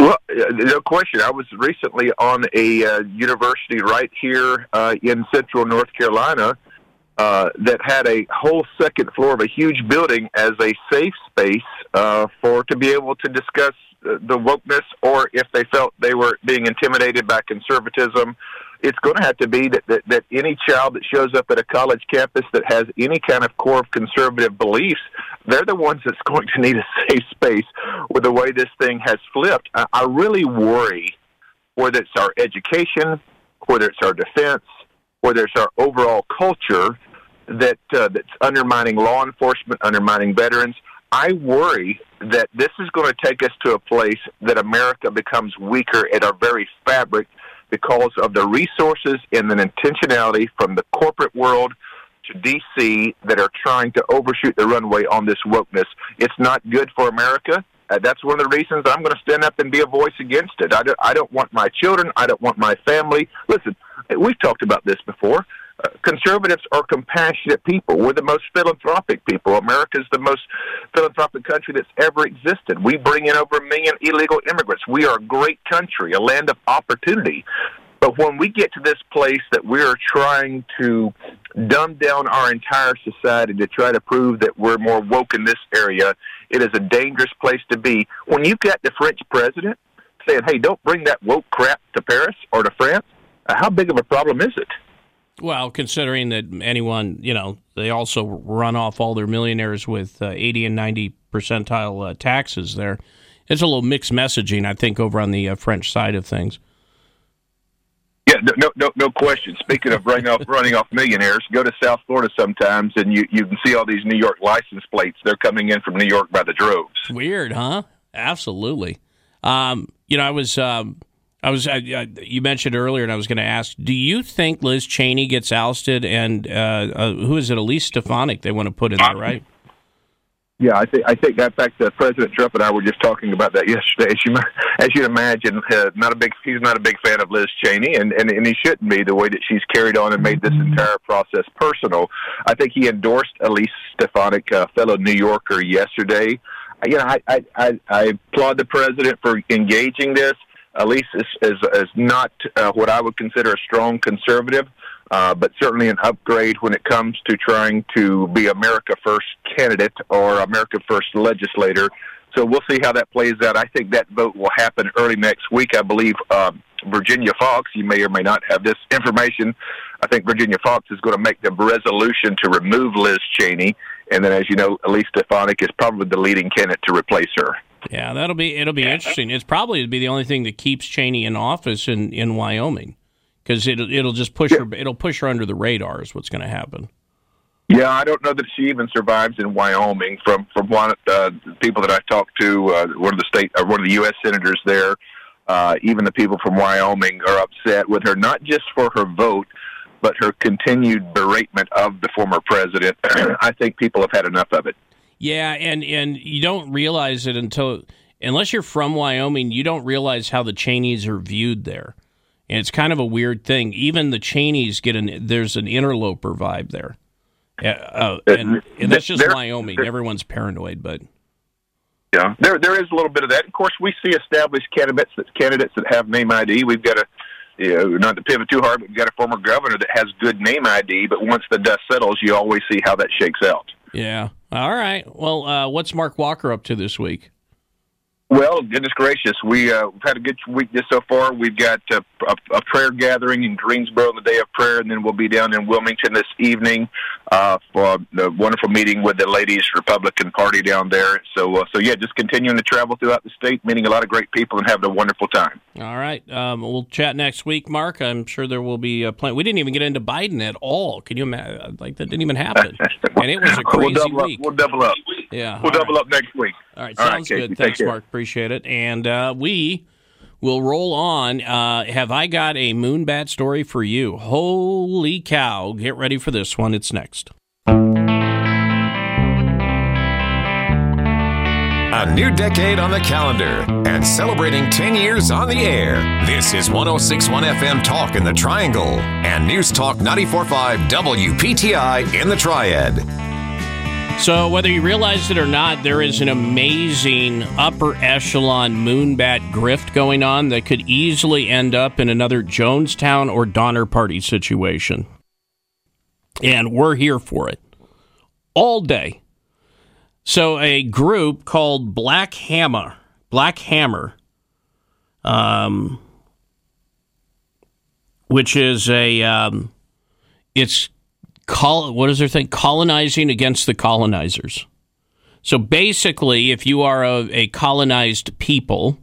Well, uh, no question. I was recently on a uh, university right here uh, in central North Carolina uh, that had a whole second floor of a huge building as a safe space uh, for to be able to discuss uh, the wokeness, or if they felt they were being intimidated by conservatism. It's going to have to be that, that, that any child that shows up at a college campus that has any kind of core of conservative beliefs, they're the ones that's going to need a safe space with the way this thing has flipped. I, I really worry whether it's our education, whether it's our defense, whether it's our overall culture that uh, that's undermining law enforcement, undermining veterans. I worry that this is going to take us to a place that America becomes weaker at our very fabric because of the resources and the intentionality from the corporate world to DC that are trying to overshoot the runway on this wokeness. It's not good for America. Uh, that's one of the reasons I'm going to stand up and be a voice against it. I don't, I don't want my children. I don't want my family. Listen, we've talked about this before. Conservatives are compassionate people. We're the most philanthropic people. America's the most philanthropic country that's ever existed. We bring in over a million illegal immigrants. We are a great country, a land of opportunity. But when we get to this place that we're trying to dumb down our entire society to try to prove that we're more woke in this area, it is a dangerous place to be. When you've got the French president saying, hey, don't bring that woke crap to Paris or to France, uh, how big of a problem is it? Well, considering that anyone, you know, they also run off all their millionaires with uh, 80 and 90 percentile uh, taxes there. It's a little mixed messaging, I think, over on the uh, French side of things. Yeah, no, no, no question. Speaking of running off, running off millionaires, go to South Florida sometimes, and you you can see all these New York license plates. They're coming in from New York by the droves. Weird, huh? Absolutely. Um, you know, I was um, I was I, I, you mentioned earlier, and I was going to ask: Do you think Liz Cheney gets ousted? And uh, uh, who is it? Elise Stefanik they want to put in there, right? Yeah, I think I think that fact that President Trump and I were just talking about that yesterday. As you as you imagine, uh, not a big he's not a big fan of Liz Cheney, and, and and he shouldn't be the way that she's carried on and made this entire process personal. I think he endorsed Elise Stefanik, a fellow New Yorker, yesterday. You know, I I I, I applaud the president for engaging this. Elise is is, is not uh, what I would consider a strong conservative uh, but certainly an upgrade when it comes to trying to be America First candidate or America First legislator. So we'll see how that plays out. I think that vote will happen early next week. I believe um, Virginia Foxx, you may or may not have this information. I think Virginia Foxx is going to make the resolution to remove Liz Cheney. And then, as you know, Elise Stefanik is probably the leading candidate to replace her. Yeah, that'll be it'll be interesting. It's probably be the only thing that keeps Cheney in office in, in Wyoming because it'll it'll just push her it'll push her under the radar is what's going to happen. Yeah, I don't know that she even survives in Wyoming. From from one uh, people that I talked to, uh, one of the state or one of the U.S. senators there, uh, even the people from Wyoming are upset with her, not just for her vote, but her continued beratement of the former president. I think people have had enough of it. Yeah, and and you don't realize it until unless you're from Wyoming, you don't realize how the Cheneys are viewed there. And it's kind of a weird thing. Even the Cheneys get an there's an interloper vibe there. Uh, and, and that's just There- Wyoming. Everyone's paranoid, but Yeah, there there is a little bit of that. Of course, we see established candidates that candidates that have name ID. We've got a you know, not to pivot too hard, but we've got a former governor that has good name ID. But once the dust settles, you always see how that shakes out. yeah, All right. Well, uh, what's Mark Walker up to this week? Well, goodness gracious, we uh, we've had a good week just so far. We've got uh, a, a prayer gathering in Greensboro on the day of prayer, and then we'll be down in Wilmington this evening uh, for the wonderful meeting with the Ladies Republican Party down there. So, uh, so yeah, just continuing to travel throughout the state, meeting a lot of great people, and having a wonderful time. All right. Um, we'll chat next week, Mark. I'm sure there will be a plan. We didn't even get into Biden at all. Can you imagine? Like that didn't even happen, and it was a crazy we'll week. Up. We'll double up. Yeah, we'll double right. up next week. All right, All right, sounds KC, good. take Thanks. Mark. Appreciate it. And uh, we will roll on. Uh, have I got a moonbat story for you? Holy cow! Get ready for this one. It's next. A new decade on the calendar and celebrating 10 years on the air. This is 1061 FM Talk in the Triangle and News Talk 945 WPTI in the Triad. So, whether you realize it or not, there is an amazing upper echelon moonbat grift going on that could easily end up in another Jonestown or Donner Party situation. And we're here for it all day. So, a group called Black Hammer, Black Hammer, um, which is a, um, it's col- what is their thing? Colonizing against the colonizers. So basically, if you are a, a colonized people,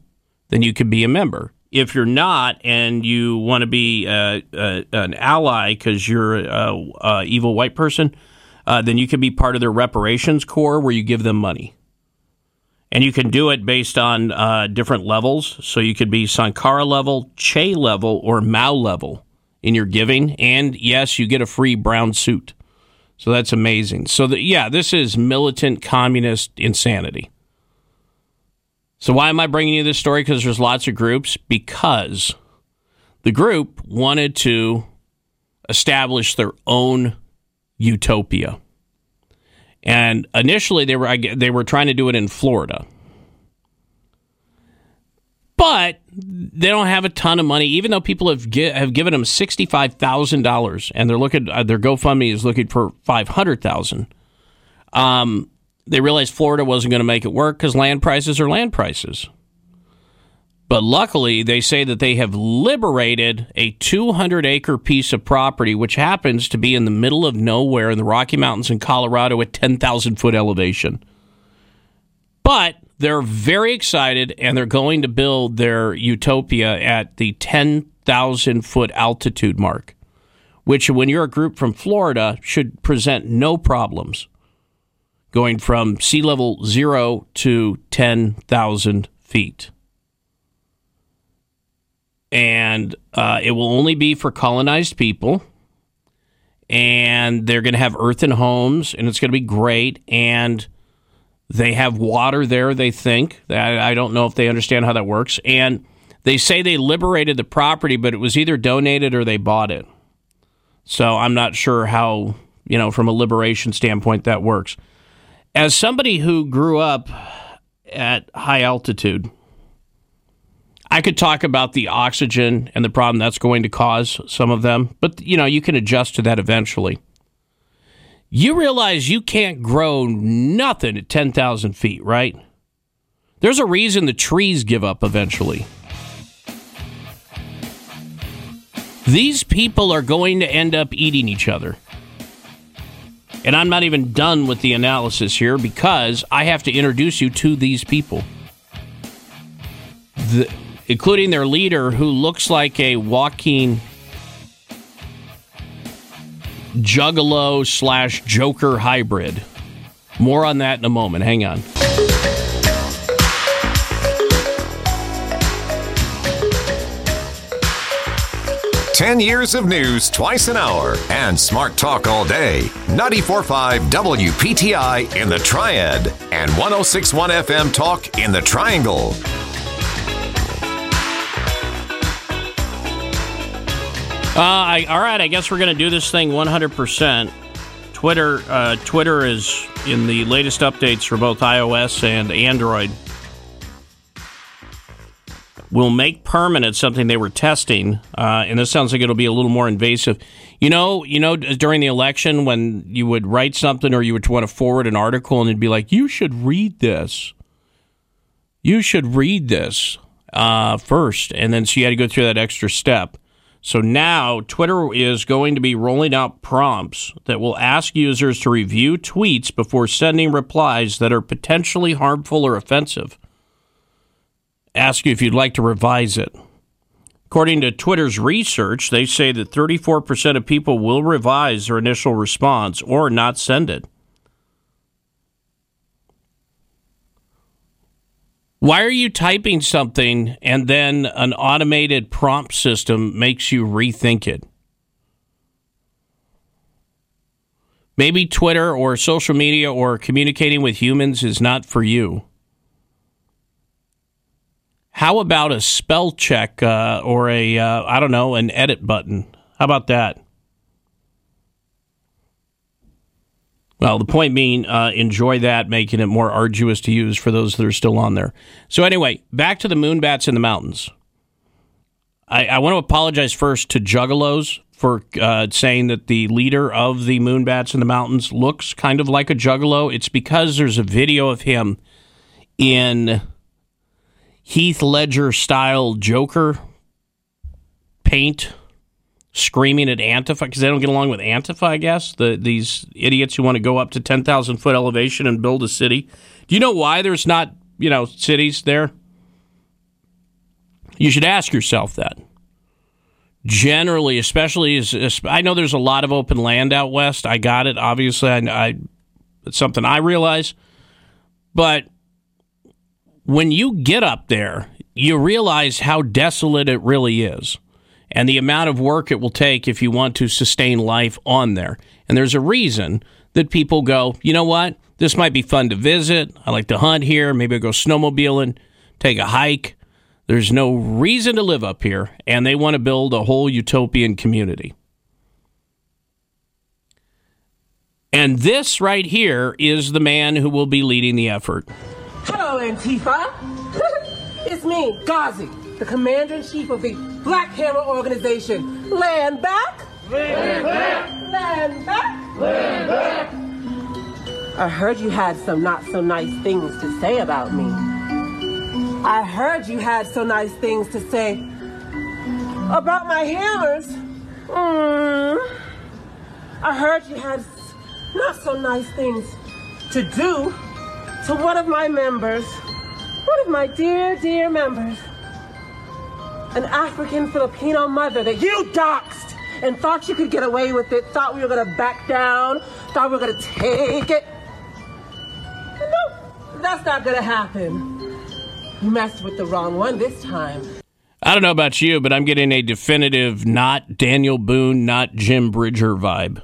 then you can be a member. If you're not, and you want to be uh, uh, an ally because you're a, a evil white person, uh, then you can be part of their reparations corps where you give them money. And you can do it based on uh, different levels. So you could be Sankara level, Che level, or Mao level in your giving. And yes, you get a free brown suit. So that's amazing. So, the, yeah, this is militant communist insanity. So, why am I bringing you this story? Because there's lots of groups. Because the group wanted to establish their own utopia. And initially, they were they were trying to do it in Florida, but they don't have a ton of money. Even though people have gi- have given them sixty five thousand dollars, and they're looking uh, their GoFundMe is looking for five hundred thousand. Um, they realized Florida wasn't going to make it work because land prices are land prices. But luckily, they say that they have liberated a 200 acre piece of property, which happens to be in the middle of nowhere in the Rocky Mountains in Colorado at 10,000 foot elevation. But they're very excited and they're going to build their utopia at the 10,000 foot altitude mark, which, when you're a group from Florida, should present no problems going from sea level zero to 10,000 feet and uh, it will only be for colonized people. And they're going to have earthen homes, and it's going to be great. And they have water there. They think that I don't know if they understand how that works. And they say they liberated the property, but it was either donated or they bought it. So I'm not sure how you know from a liberation standpoint that works. As somebody who grew up at high altitude, I could talk about the oxygen and the problem that's going to cause some of them, but you know, you can adjust to that eventually. You realize you can't grow nothing at 10,000 feet, right? There's a reason the trees give up eventually. These people are going to end up eating each other. And I'm not even done with the analysis here because I have to introduce you to these people. The, including their leader, who looks like a walking juggalo slash Joker hybrid. More on that in a moment. Hang on. Ten years of news twice an hour and smart talk all day. 94.5 WPTI in the Triad and 1061 FM Talk in the Triangle. Uh, I, all right, I guess we're going to do this thing 100%. Twitter, uh, Twitter is in the latest updates for both iOS and Android. Will make permanent something they were testing, uh, and this sounds like it'll be a little more invasive. You know, you know, during the election when you would write something or you would want to forward an article and it'd be like, "You should read this. You should read this uh, first, and then so you had to go through that extra step. So now Twitter is going to be rolling out prompts that will ask users to review tweets before sending replies that are potentially harmful or offensive. Ask you if you'd like to revise it. According to Twitter's research, they say that 34% of people will revise their initial response or not send it. Why are you typing something and then an automated prompt system makes you rethink it? Maybe Twitter or social media or communicating with humans is not for you. How about a spell check uh, or a uh, I don't know an edit button? How about that? Well, the point being, uh, enjoy that, making it more arduous to use for those that are still on there. So, anyway, back to the moonbats in the mountains. I, I want to apologize first to Juggalos for uh, saying that the leader of the moonbats in the mountains looks kind of like a Juggalo. It's because there's a video of him in Heath Ledger style Joker paint screaming at Antifa because they don't get along with Antifa, I guess. The, these idiots who want to go up to 10,000 foot elevation and build a city. Do you know why there's not, you know, cities there? You should ask yourself that. Generally, especially as, I know there's a lot of open land out west. I got it. Obviously, I, I it's something I realize. But when you get up there, you realize how desolate it really is and the amount of work it will take if you want to sustain life on there. And there's a reason that people go, you know what? This might be fun to visit. I like to hunt here. Maybe I'll go snowmobiling, take a hike. There's no reason to live up here, and they want to build a whole utopian community. And this right here is the man who will be leading the effort. Hello, Antifa. it's me, Gazi, the commander in chief of the Black Hammer Organization. Land back. Land back. Land back. Land back. I heard you had some not so nice things to say about me. I heard you had so nice things to say about my hammers. Mm. I heard you had not so nice things to do to one of my members, one of my dear, dear members, an African Filipino mother that you doxed and thought you could get away with it, thought we were gonna back down, thought we were gonna take it. No, that's not gonna happen. You messed with the wrong one this time. I don't know about you, but I'm getting a definitive not Daniel Boone, not Jim Bridger vibe.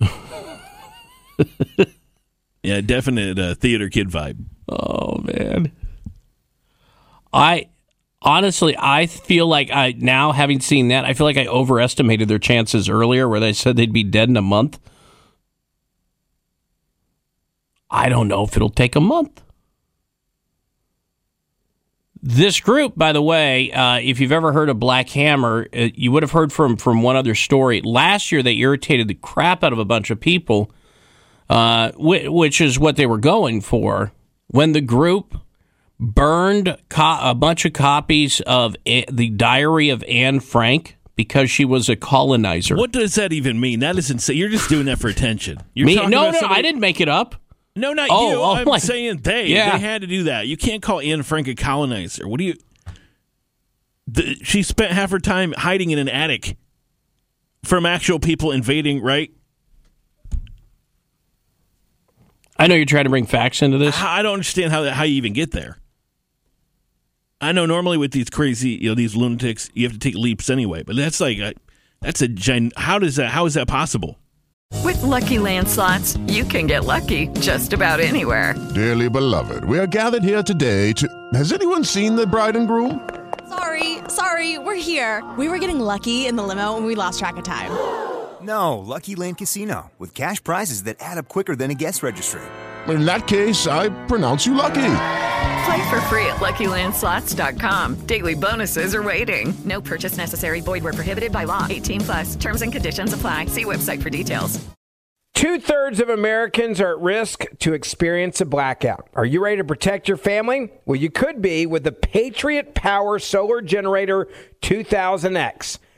yeah, definite uh, theater kid vibe. Oh man, I honestly I feel like I now having seen that I feel like I overestimated their chances earlier, where they said they'd be dead in a month. I don't know if it'll take a month. This group, by the way, uh, if you've ever heard of Black Hammer, uh, you would have heard from from one other story. Last year, they irritated the crap out of a bunch of people, uh, wh- which is what they were going for. When the group burned co- a bunch of copies of a- the Diary of Anne Frank because she was a colonizer. What does that even mean? That is insane. You're just doing that for attention. You're Me? No, no, somebody- I didn't make it up. No, not Oh, you. oh I'm my- saying they. Yeah. They had to do that. You can't call Anne Frank a colonizer. What do you? The, she spent half her time hiding in an attic from actual people invading. Right? I know you're trying to bring facts into this. I don't understand how that, how you even get there. I know normally with these crazy, you know, these lunatics, you have to take leaps anyway. But that's like, a, that's a gen. How does that? How is that possible? With Lucky Land slots, you can get lucky just about anywhere. Dearly beloved, we are gathered here today to. Has anyone seen the bride and groom? Sorry, sorry, we're here. We were getting lucky in the limo and we lost track of time. No, Lucky Land Casino, with cash prizes that add up quicker than a guest registry. In that case, I pronounce you lucky. Play for free at LuckyLandSlots.com. Daily bonuses are waiting. No purchase necessary. Void were prohibited by law. 18 plus. Terms and conditions apply. See website for details. Two thirds of Americans are at risk to experience a blackout. Are you ready to protect your family? Well, you could be with the Patriot Power Solar Generator 2000X.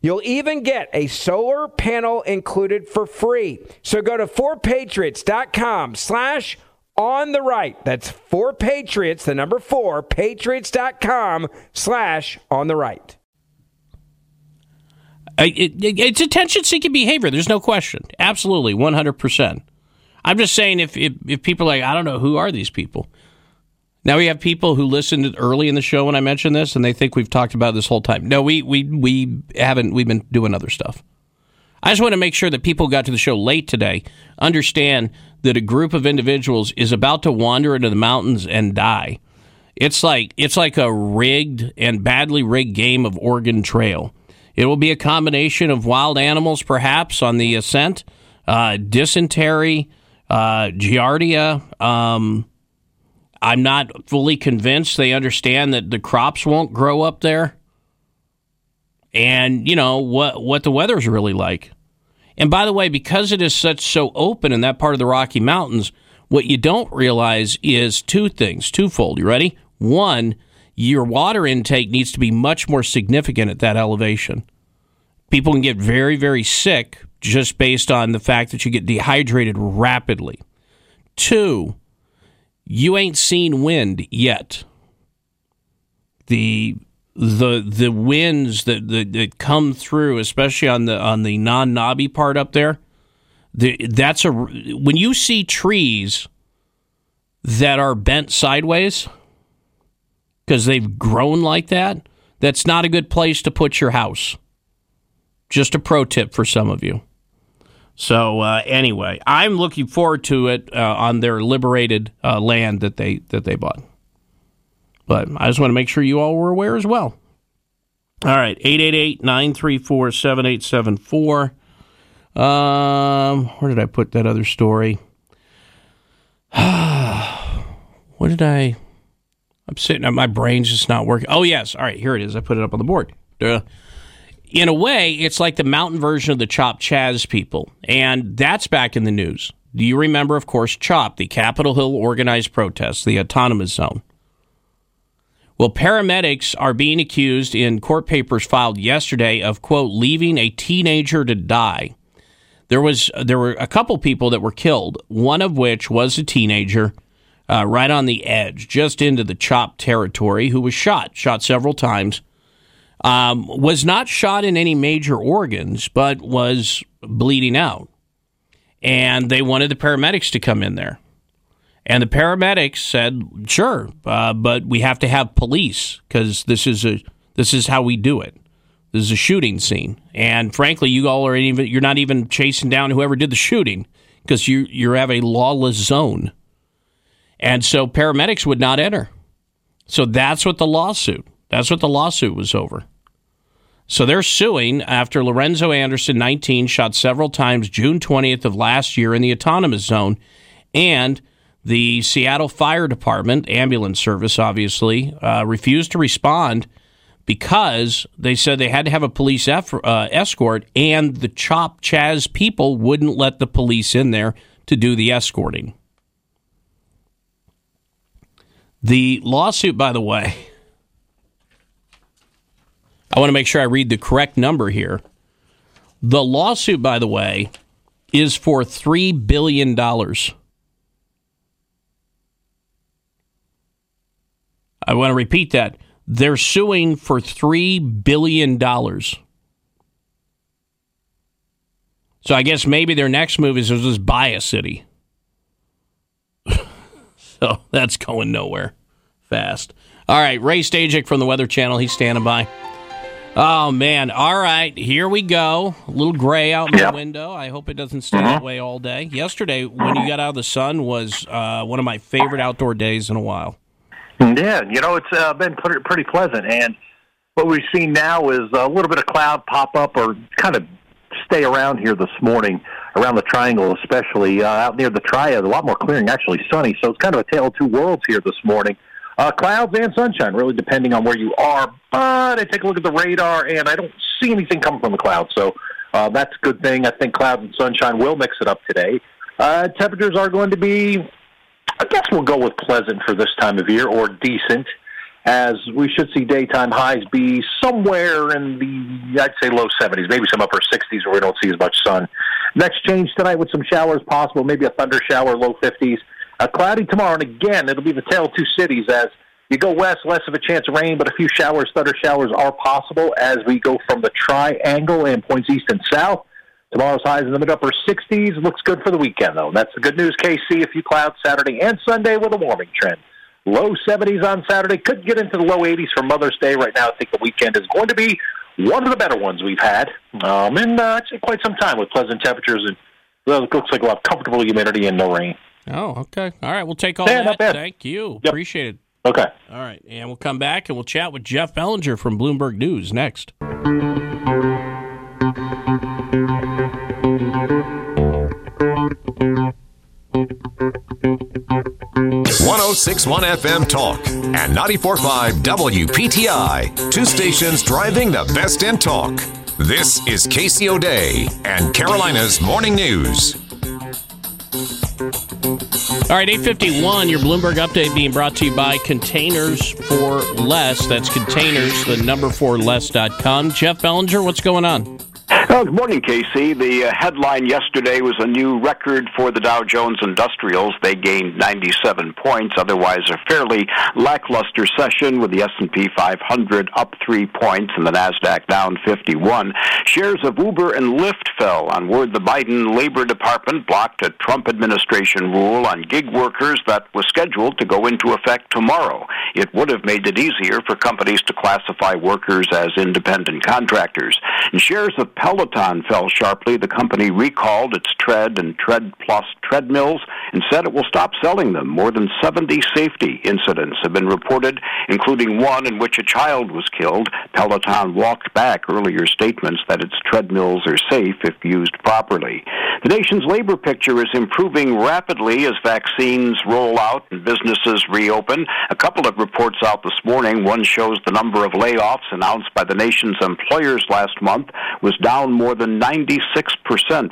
You'll even get a solar panel included for free. So go to 4patriots.com slash on the right. That's 4patriots, the number 4, patriots.com slash on the right. It, it, it's attention seeking behavior. There's no question. Absolutely, 100%. I'm just saying if, if, if people are like, I don't know, who are these people? Now we have people who listened early in the show when I mentioned this, and they think we've talked about this whole time. No, we we we haven't. We've been doing other stuff. I just want to make sure that people who got to the show late today understand that a group of individuals is about to wander into the mountains and die. It's like it's like a rigged and badly rigged game of Oregon Trail. It will be a combination of wild animals, perhaps on the ascent, uh, dysentery, uh, giardia. Um, I'm not fully convinced they understand that the crops won't grow up there. And, you know, what what the weather's really like. And by the way, because it is such so open in that part of the Rocky Mountains, what you don't realize is two things, twofold. You ready? One, your water intake needs to be much more significant at that elevation. People can get very, very sick just based on the fact that you get dehydrated rapidly. Two, you ain't seen wind yet. The the the winds that, that, that come through, especially on the on the non knobby part up there, the, that's a when you see trees that are bent sideways because they've grown like that. That's not a good place to put your house. Just a pro tip for some of you. So uh, anyway, I'm looking forward to it uh, on their liberated uh, land that they that they bought. But I just want to make sure you all were aware as well. All right, 888-934-7874. Um, where did I put that other story? what did I I'm sitting my brain's just not working. Oh yes, all right, here it is. I put it up on the board. Duh in a way, it's like the mountain version of the Chop Chaz people, and that's back in the news. Do you remember, of course, CHOP, the Capitol Hill organized protests, the autonomous zone? Well, paramedics are being accused in court papers filed yesterday of quote leaving a teenager to die. There was there were a couple people that were killed, one of which was a teenager uh, right on the edge, just into the CHOP territory, who was shot, shot several times um, was not shot in any major organs, but was bleeding out. And they wanted the paramedics to come in there. And the paramedics said, "Sure, uh, but we have to have police because this is a this is how we do it. This is a shooting scene, and frankly, you all are even you're not even chasing down whoever did the shooting because you you have a lawless zone, and so paramedics would not enter. So that's what the lawsuit. That's what the lawsuit was over. So they're suing after Lorenzo Anderson, 19, shot several times June 20th of last year in the autonomous zone. And the Seattle Fire Department, ambulance service, obviously, uh, refused to respond because they said they had to have a police eff- uh, escort, and the Chop Chaz people wouldn't let the police in there to do the escorting. The lawsuit, by the way, I want to make sure I read the correct number here. The lawsuit, by the way, is for $3 billion. I want to repeat that. They're suing for $3 billion. So I guess maybe their next move is just buy a city. so that's going nowhere. fast. All right, Ray Stajic from the Weather Channel. He's standing by. Oh man! All right, here we go. A little gray out in Yep. the window. I hope it doesn't stay Mhm. that way all day. Yesterday, when you got out of the sun, was uh, one of my favorite outdoor days in a while. Yeah, you know, it's uh, been pretty, pretty pleasant. And what we've seen now is a little bit of cloud pop up or kind of stay around here this morning, around the triangle especially. Uh, out near the triad, a lot more clearing, actually sunny. So it's kind of a tale of two worlds here this morning. Uh, clouds and sunshine, really depending on where you are. But I take a look at the radar, and I don't see anything coming from the clouds. So uh, that's a good thing. I think clouds and sunshine will mix it up today. Uh, temperatures are going to be I guess we'll go with pleasant for this time of year or decent, as we should see daytime highs be somewhere in the, I'd say low 70s, maybe some upper 60s where we don't see as much sun. Next change tonight with some showers possible, maybe a thunder shower, low 50s. Uh, cloudy tomorrow, and again, it'll be the tale of two cities as you go west, less of a chance of rain, but a few showers, thunder showers are possible as we go from the triangle and points east and south. Tomorrow's highs in the mid upper 60s. Looks good for the weekend, though. That's the good news, KC. A few clouds Saturday and Sunday with a warming trend. Low 70s on Saturday. Could get into the low 80s for Mother's Day. Right now, I think the weekend is going to be one of the better ones we've had um, in uh, quite some time with pleasant temperatures and well, it looks like we'll have comfortable humidity and no rain. Oh, okay. All right, we'll take all Yeah, that. not bad. Thank you. Appreciate it. Okay. All right, and we'll come back and we'll chat with Jeff Bellinger from Bloomberg News next. 1061 FM Talk and 945 WPTI. Two stations driving the best in talk. This is KC O'Day and Carolina's Morning News. All right, 851, your Bloomberg update being brought to you by Containers for Less. That's containers, the number for less.com. Jeff Bellinger, what's going on? Good morning, KC. The uh, headline yesterday was a new record for the Dow Jones Industrials. They gained 97 points. Otherwise, a fairly lackluster session with the S&P 500 up three points and the Nasdaq down 51. Shares of Uber and Lyft fell on word the Biden Labor Department blocked a Trump administration rule on gig workers that was scheduled to go into effect tomorrow. It would have made it easier for companies to classify workers as independent contractors. And shares of Peloton fell sharply. The company recalled its Tread and Tread Plus treadmills and said it will stop selling them. More than 70 safety incidents have been reported, including one in which a child was killed. Peloton walked back earlier statements that its treadmills are safe if used properly. The nation's labor picture is improving rapidly as vaccines roll out and businesses reopen. A couple of reports out this morning. One shows the number of layoffs announced by the nation's employers last month was down more than 96%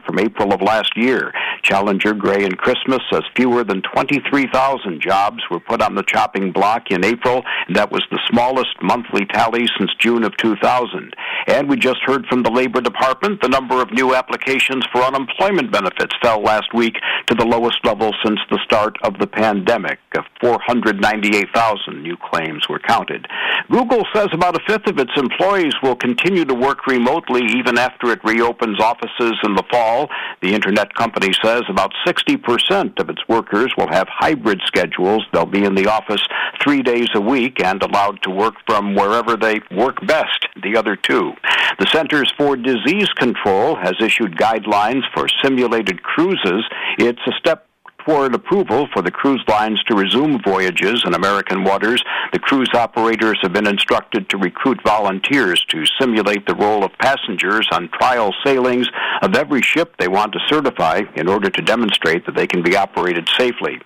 from April of last year. Challenger, Gray, and Christmas says fewer than 23,000 jobs were put on the chopping block in April, and that was the smallest monthly tally since June of 2000. And we just heard from the Labor Department the number of new applications for unemployment benefits fell last week to the lowest level since the start of the pandemic. 498,000 new claims were counted. Google says about a fifth of its employees will continue to work remotely even after it reopens offices in the fall. The internet company says about 60% of its workers will have hybrid schedules. They'll be in the office three days a week and allowed to work from wherever they work best, the other two. The Centers for Disease Control has issued guidelines for simulated cruises. It's a step toward approval for the cruise lines to resume voyages in American waters. The cruise operators have been instructed to recruit volunteers to simulate the role of passengers on trial sailings of every ship they want to certify in order to demonstrate that they can be operated safely.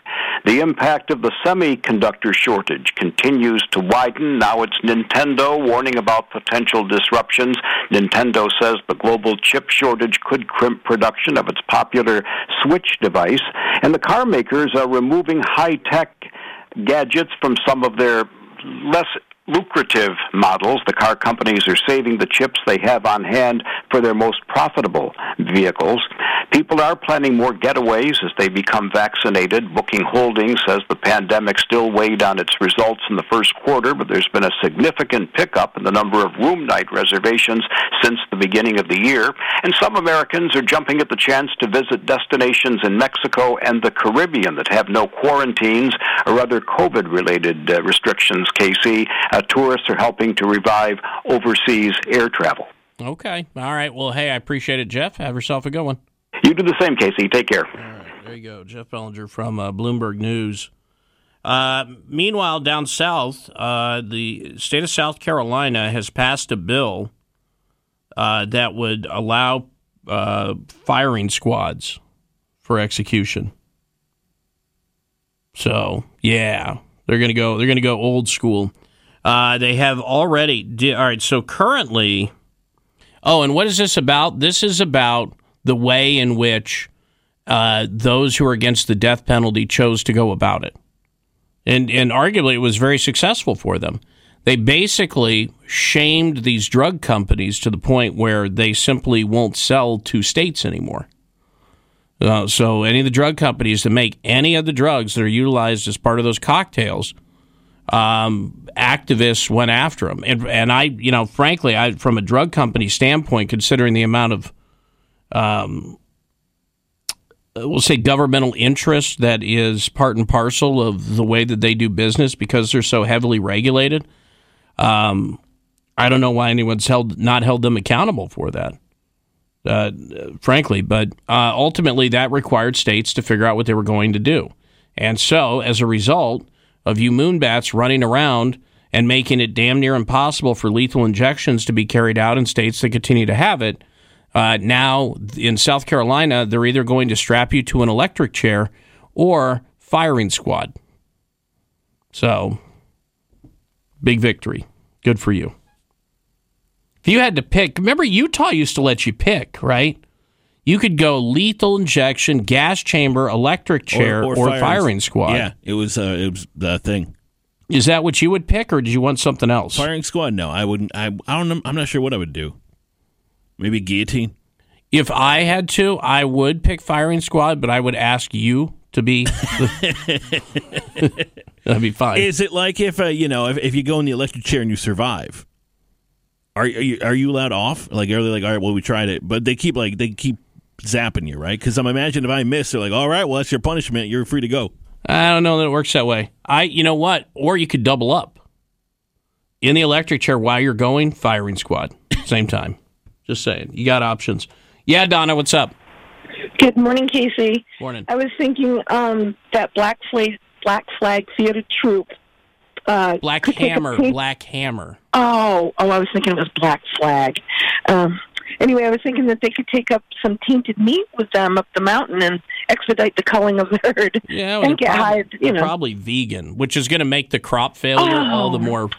The impact of the semiconductor shortage continues to widen. Now it's Nintendo warning about potential disruptions. Nintendo says the global chip shortage could crimp production of its popular Switch device, and the car makers are removing high tech gadgets from some of their less lucrative models. The car companies are saving the chips they have on hand for their most profitable vehicles. People are planning more getaways as they become vaccinated. Booking Holdings says the pandemic still weighed on its results in the first quarter, but there's been a significant pickup in the number of room night reservations since the beginning of the year. And some Americans are jumping at the chance to visit destinations in Mexico and the Caribbean that have no quarantines. or other COVID related uh, restrictions, KC. Uh, tourists are helping to revive overseas air travel. Okay. All right. Well, hey, I appreciate it, Jeff. Have yourself a good one. You do the same, KC. Take care. All right. There you go. Jeff Bellinger from uh, Bloomberg News. Uh, meanwhile, down south, uh, the state of South Carolina has passed a bill uh, that would allow uh, firing squads for execution. So, yeah, they're going to go. They're going to go old school. Uh, they have already. Di- all right. So currently, oh, and what is this about? This is about the way in which uh, those who are against the death penalty chose to go about it and and arguably it was very successful for them. They basically shamed these drug companies to the point where they simply won't sell to states anymore. Uh, so any of the drug companies that make any of the drugs that are utilized as part of those cocktails, um, activists went after them. And, and I, you know, frankly, I, from a drug company standpoint, considering the amount of um, we'll say governmental interest that is part and parcel of the way that they do business because they're so heavily regulated. Um, I don't know why anyone's held not held them accountable for that. Uh, frankly, but uh, ultimately that required states to figure out what they were going to do, and so as a result of you moonbats running around and making it damn near impossible for lethal injections to be carried out in states that continue to have it, uh, now in South Carolina, they're either going to strap you to an electric chair or firing squad. So, big victory. Good for you. If you had to pick, remember Utah used to let you pick, right? You could go lethal injection, gas chamber, electric chair, or, or, or firing, firing, squad. Yeah, it was uh, it was the thing. Is that what you would pick, or did you want something else? Firing squad? No, I wouldn't. I I don't. I'm not sure what I would do. Maybe guillotine. If I had to, I would pick firing squad, but I would ask you to be. That'd be fine. Is it like if uh, you know if, if you go in the electric chair and you survive? Are, are you are you allowed off? Like are they like all right? Well, we tried it, but they keep like they keep zapping you, right? Because I'm imagining if I miss, they're like, all right, well that's your punishment. You're free to go. I don't know that it works that way. I, you know what? Or you could double up in the electric chair while you're going firing squad, same time. Just saying. You got options. Yeah, Donna, what's up? Good morning, KC. Morning. I was thinking um, that Black Flag, Black Flag Theater troupe. Uh, Black Hammer. Black Hammer. Oh, oh, I was thinking it was Black Flag. Um, anyway, I was thinking that they could take up some tainted meat with them up the mountain and expedite the culling of the herd. Yeah, and get probably, hired, you know. probably vegan, which is going to make the crop failure Oh. all the more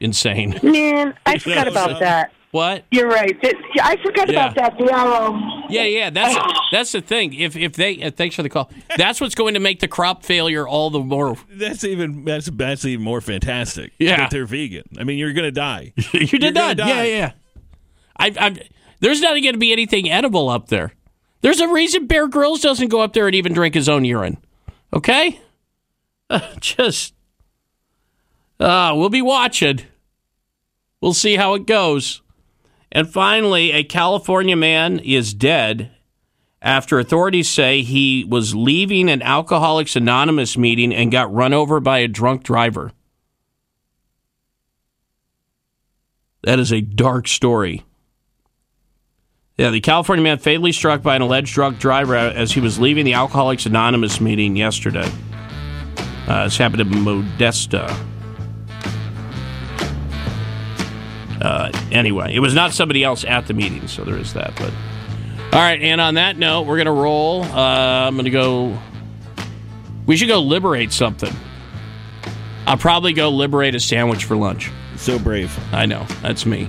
insane. Man, I forgot about that. What? You're right. That- I forgot Yeah. about that. The arrow. Yeah, yeah, that's that's the thing. If if they uh, thanks for the call, that's what's going to make the crop failure all the more. That's even that's that's even more fantastic. Yeah. that they're vegan. I mean, you're gonna die. you You're did gonna not. die. Yeah, yeah. I, I'm. There's not going to be anything edible up there. There's a reason Bear Grylls doesn't go up there and even drink his own urine. Okay, Uh, just uh, we'll be watching. We'll see how it goes. And finally, a California man is dead after authorities say he was leaving an Alcoholics Anonymous meeting and got run over by a drunk driver. That is a dark story. Yeah, the California man fatally struck by an alleged drunk driver as he was leaving the Alcoholics Anonymous meeting yesterday. Uh, this happened in Modesto. Uh, anyway, it was not somebody else at the meeting, so there is that. But all right, and on that note, we're gonna roll. Uh, I'm gonna go. We should go liberate something. I'll probably go liberate a sandwich for lunch. So brave. I know that's me,